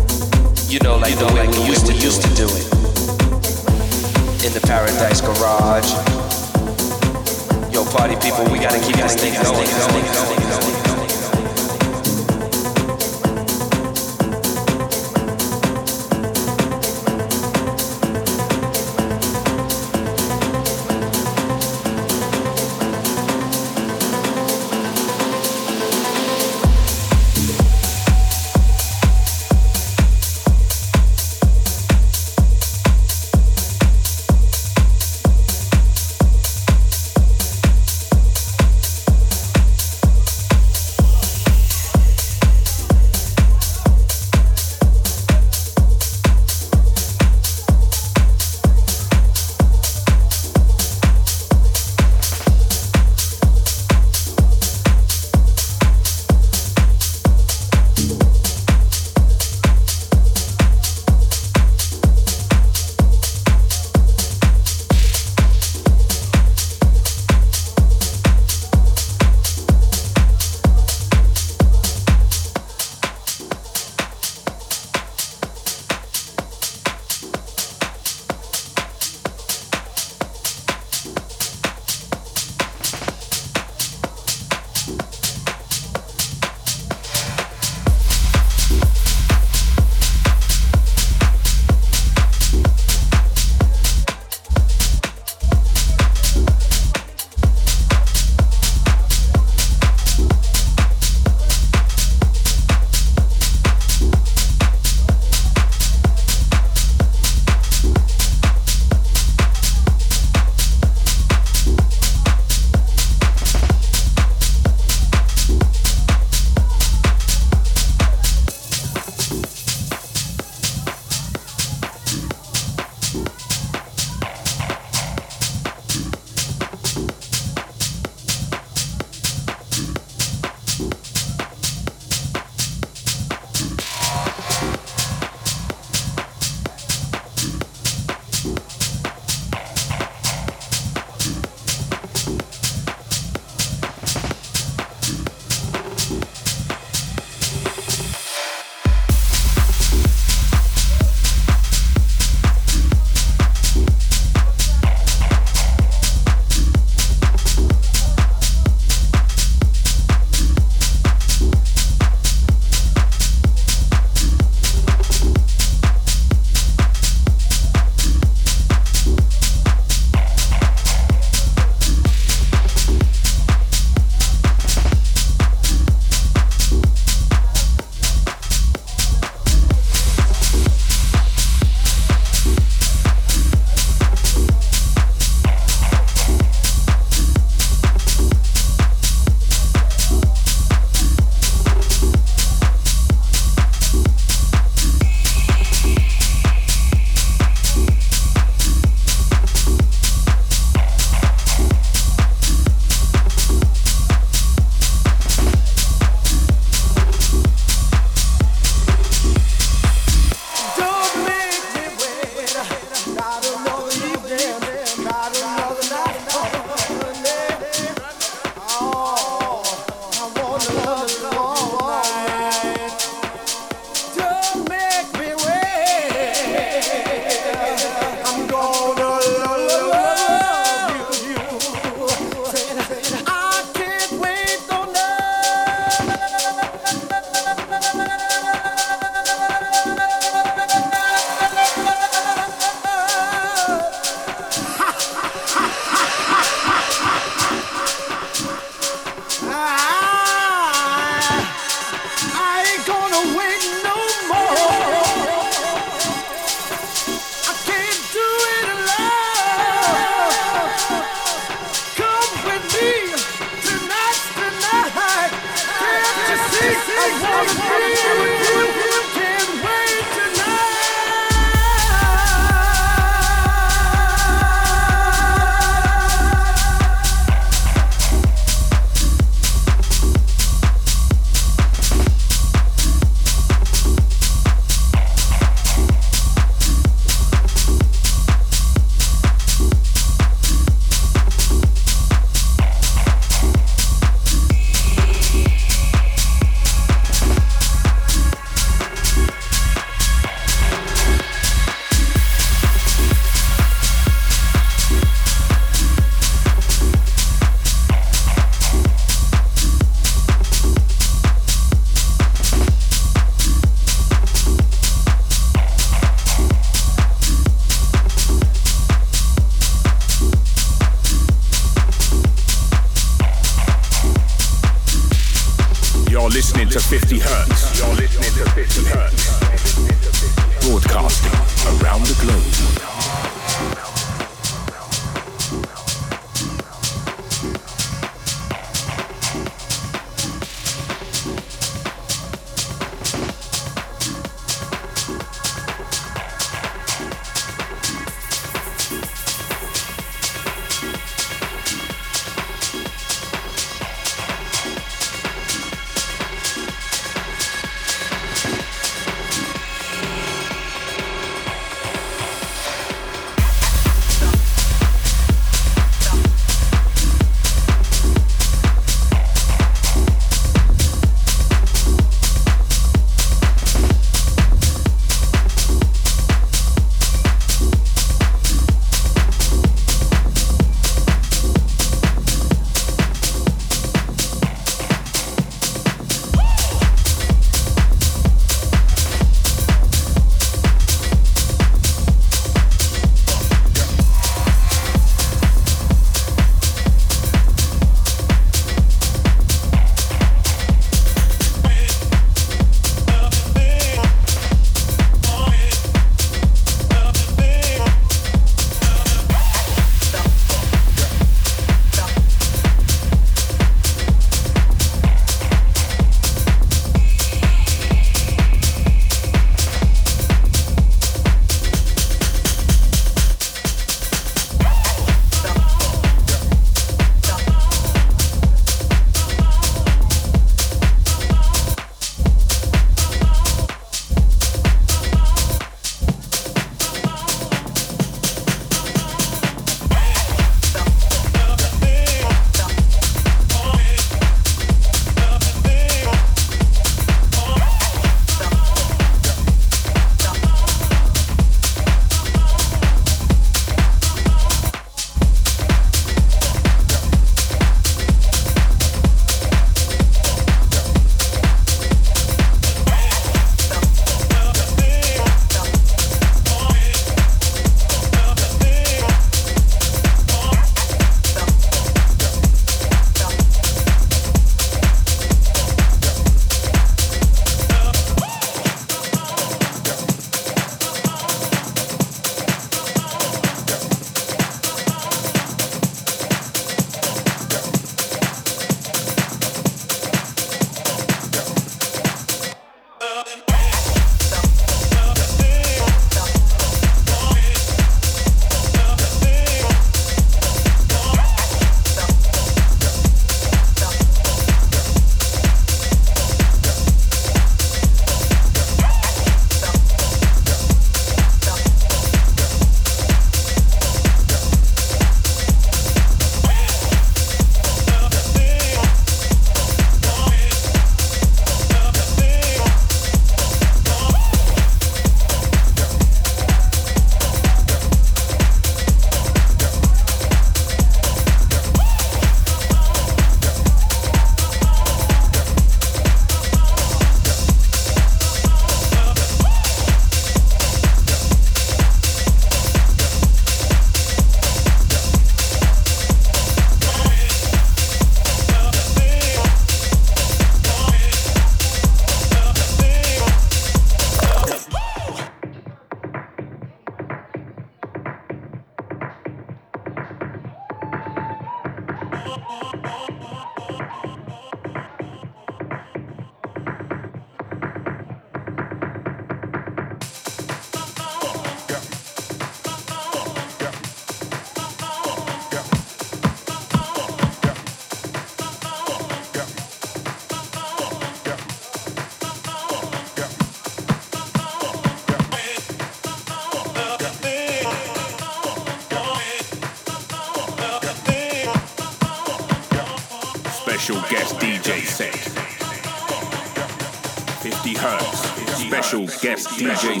DJ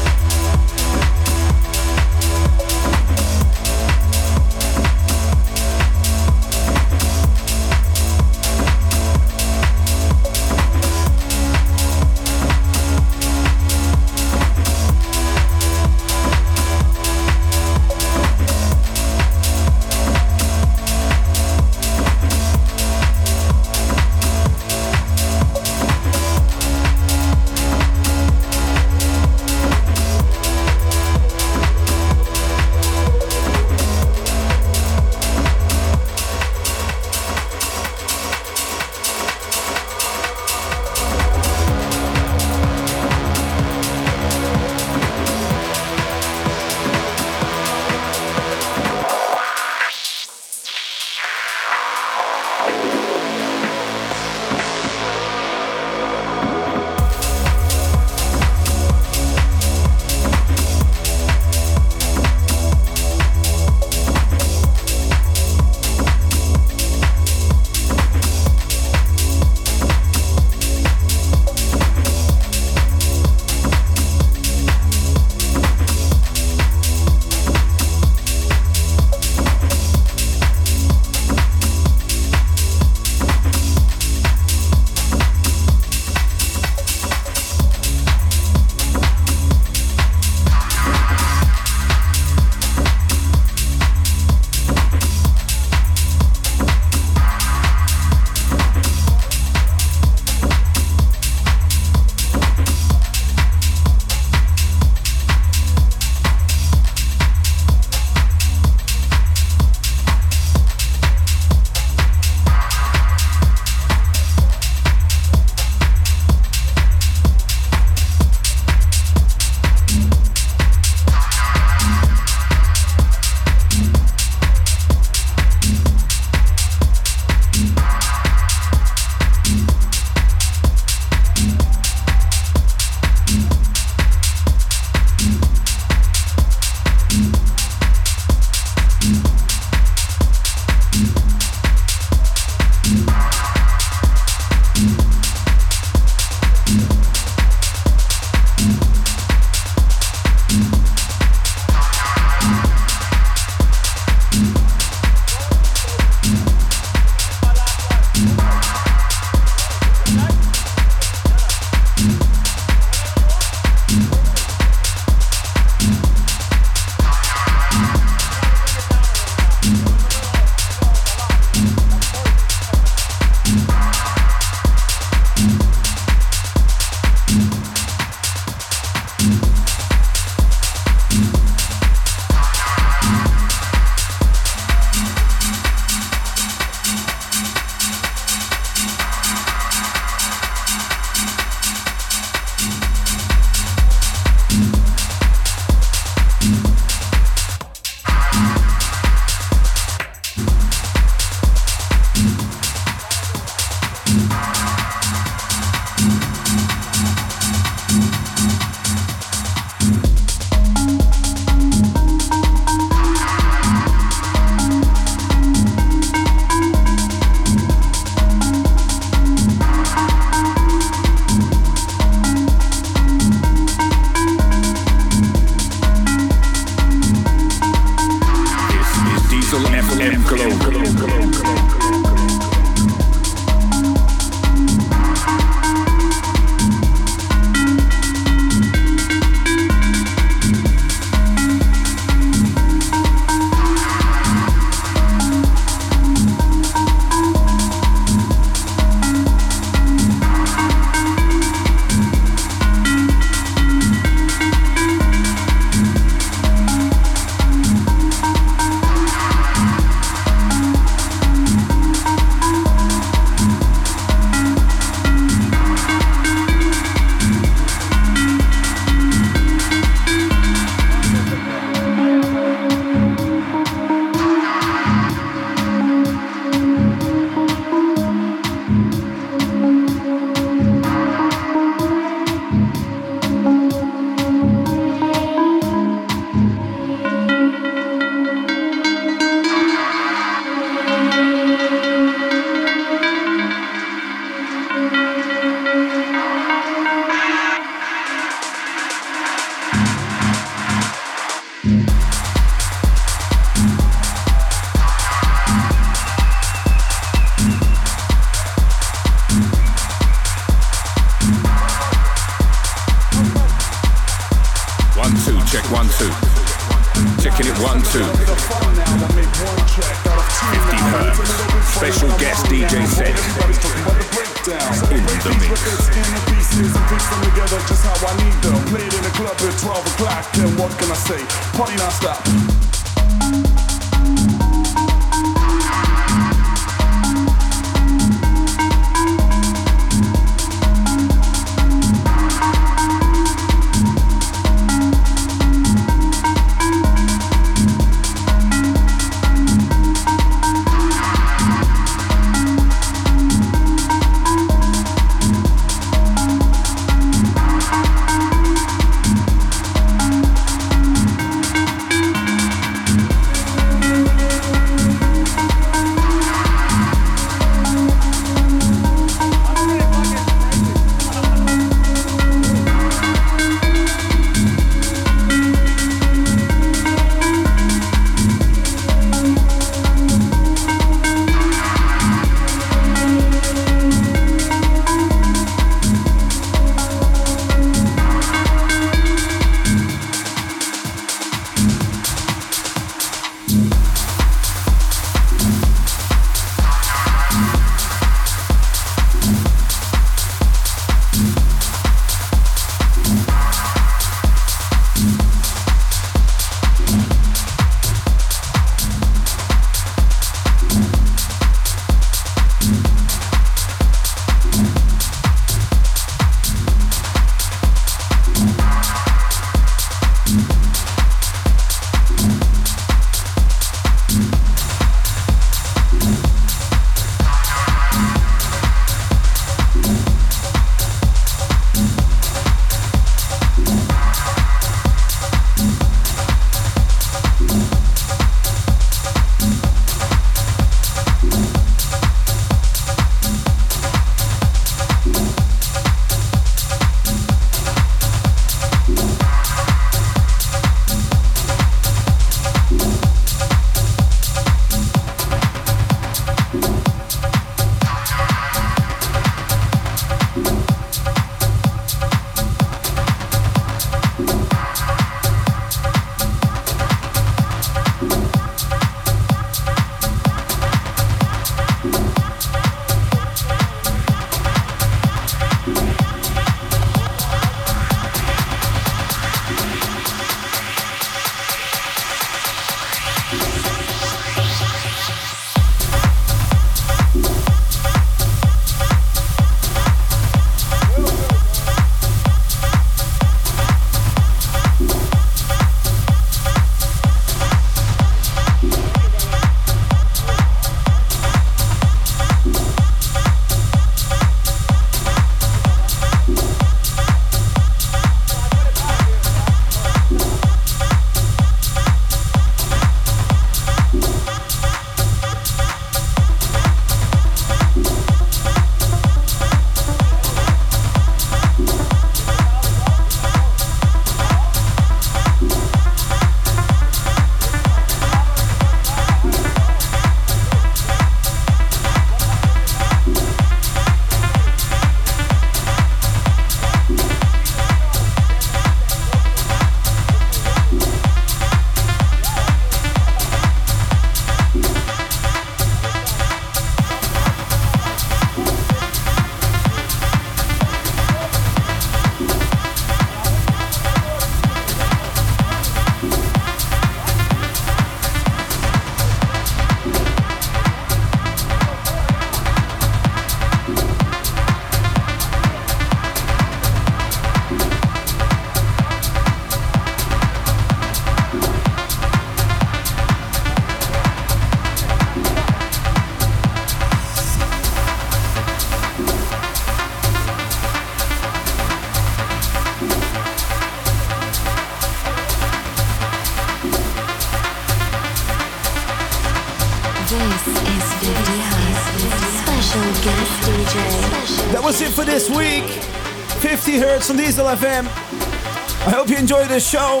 on Diesel FM. I hope you enjoyed the show.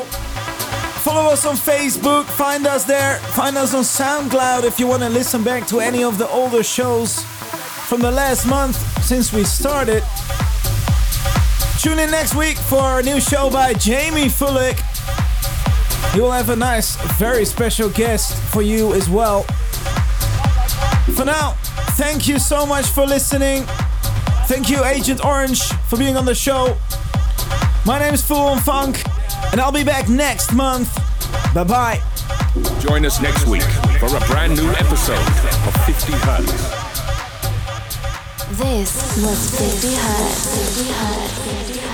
Follow us on Facebook, find us there, find us on SoundCloud if you want to listen back to any of the older shows from the last month since we started. Tune in next week for a new show by Jamie Fullick. He will have a nice, very special guest for you as well. For now, thank you so much for listening. Thank you, Agent Orange, for being on the show. My name is Full on Funk, and I'll be back next month. Bye bye. Join us next week for a brand new episode of 50 Hertz. This was 50 Hertz. 50 Hertz. 50 Hertz.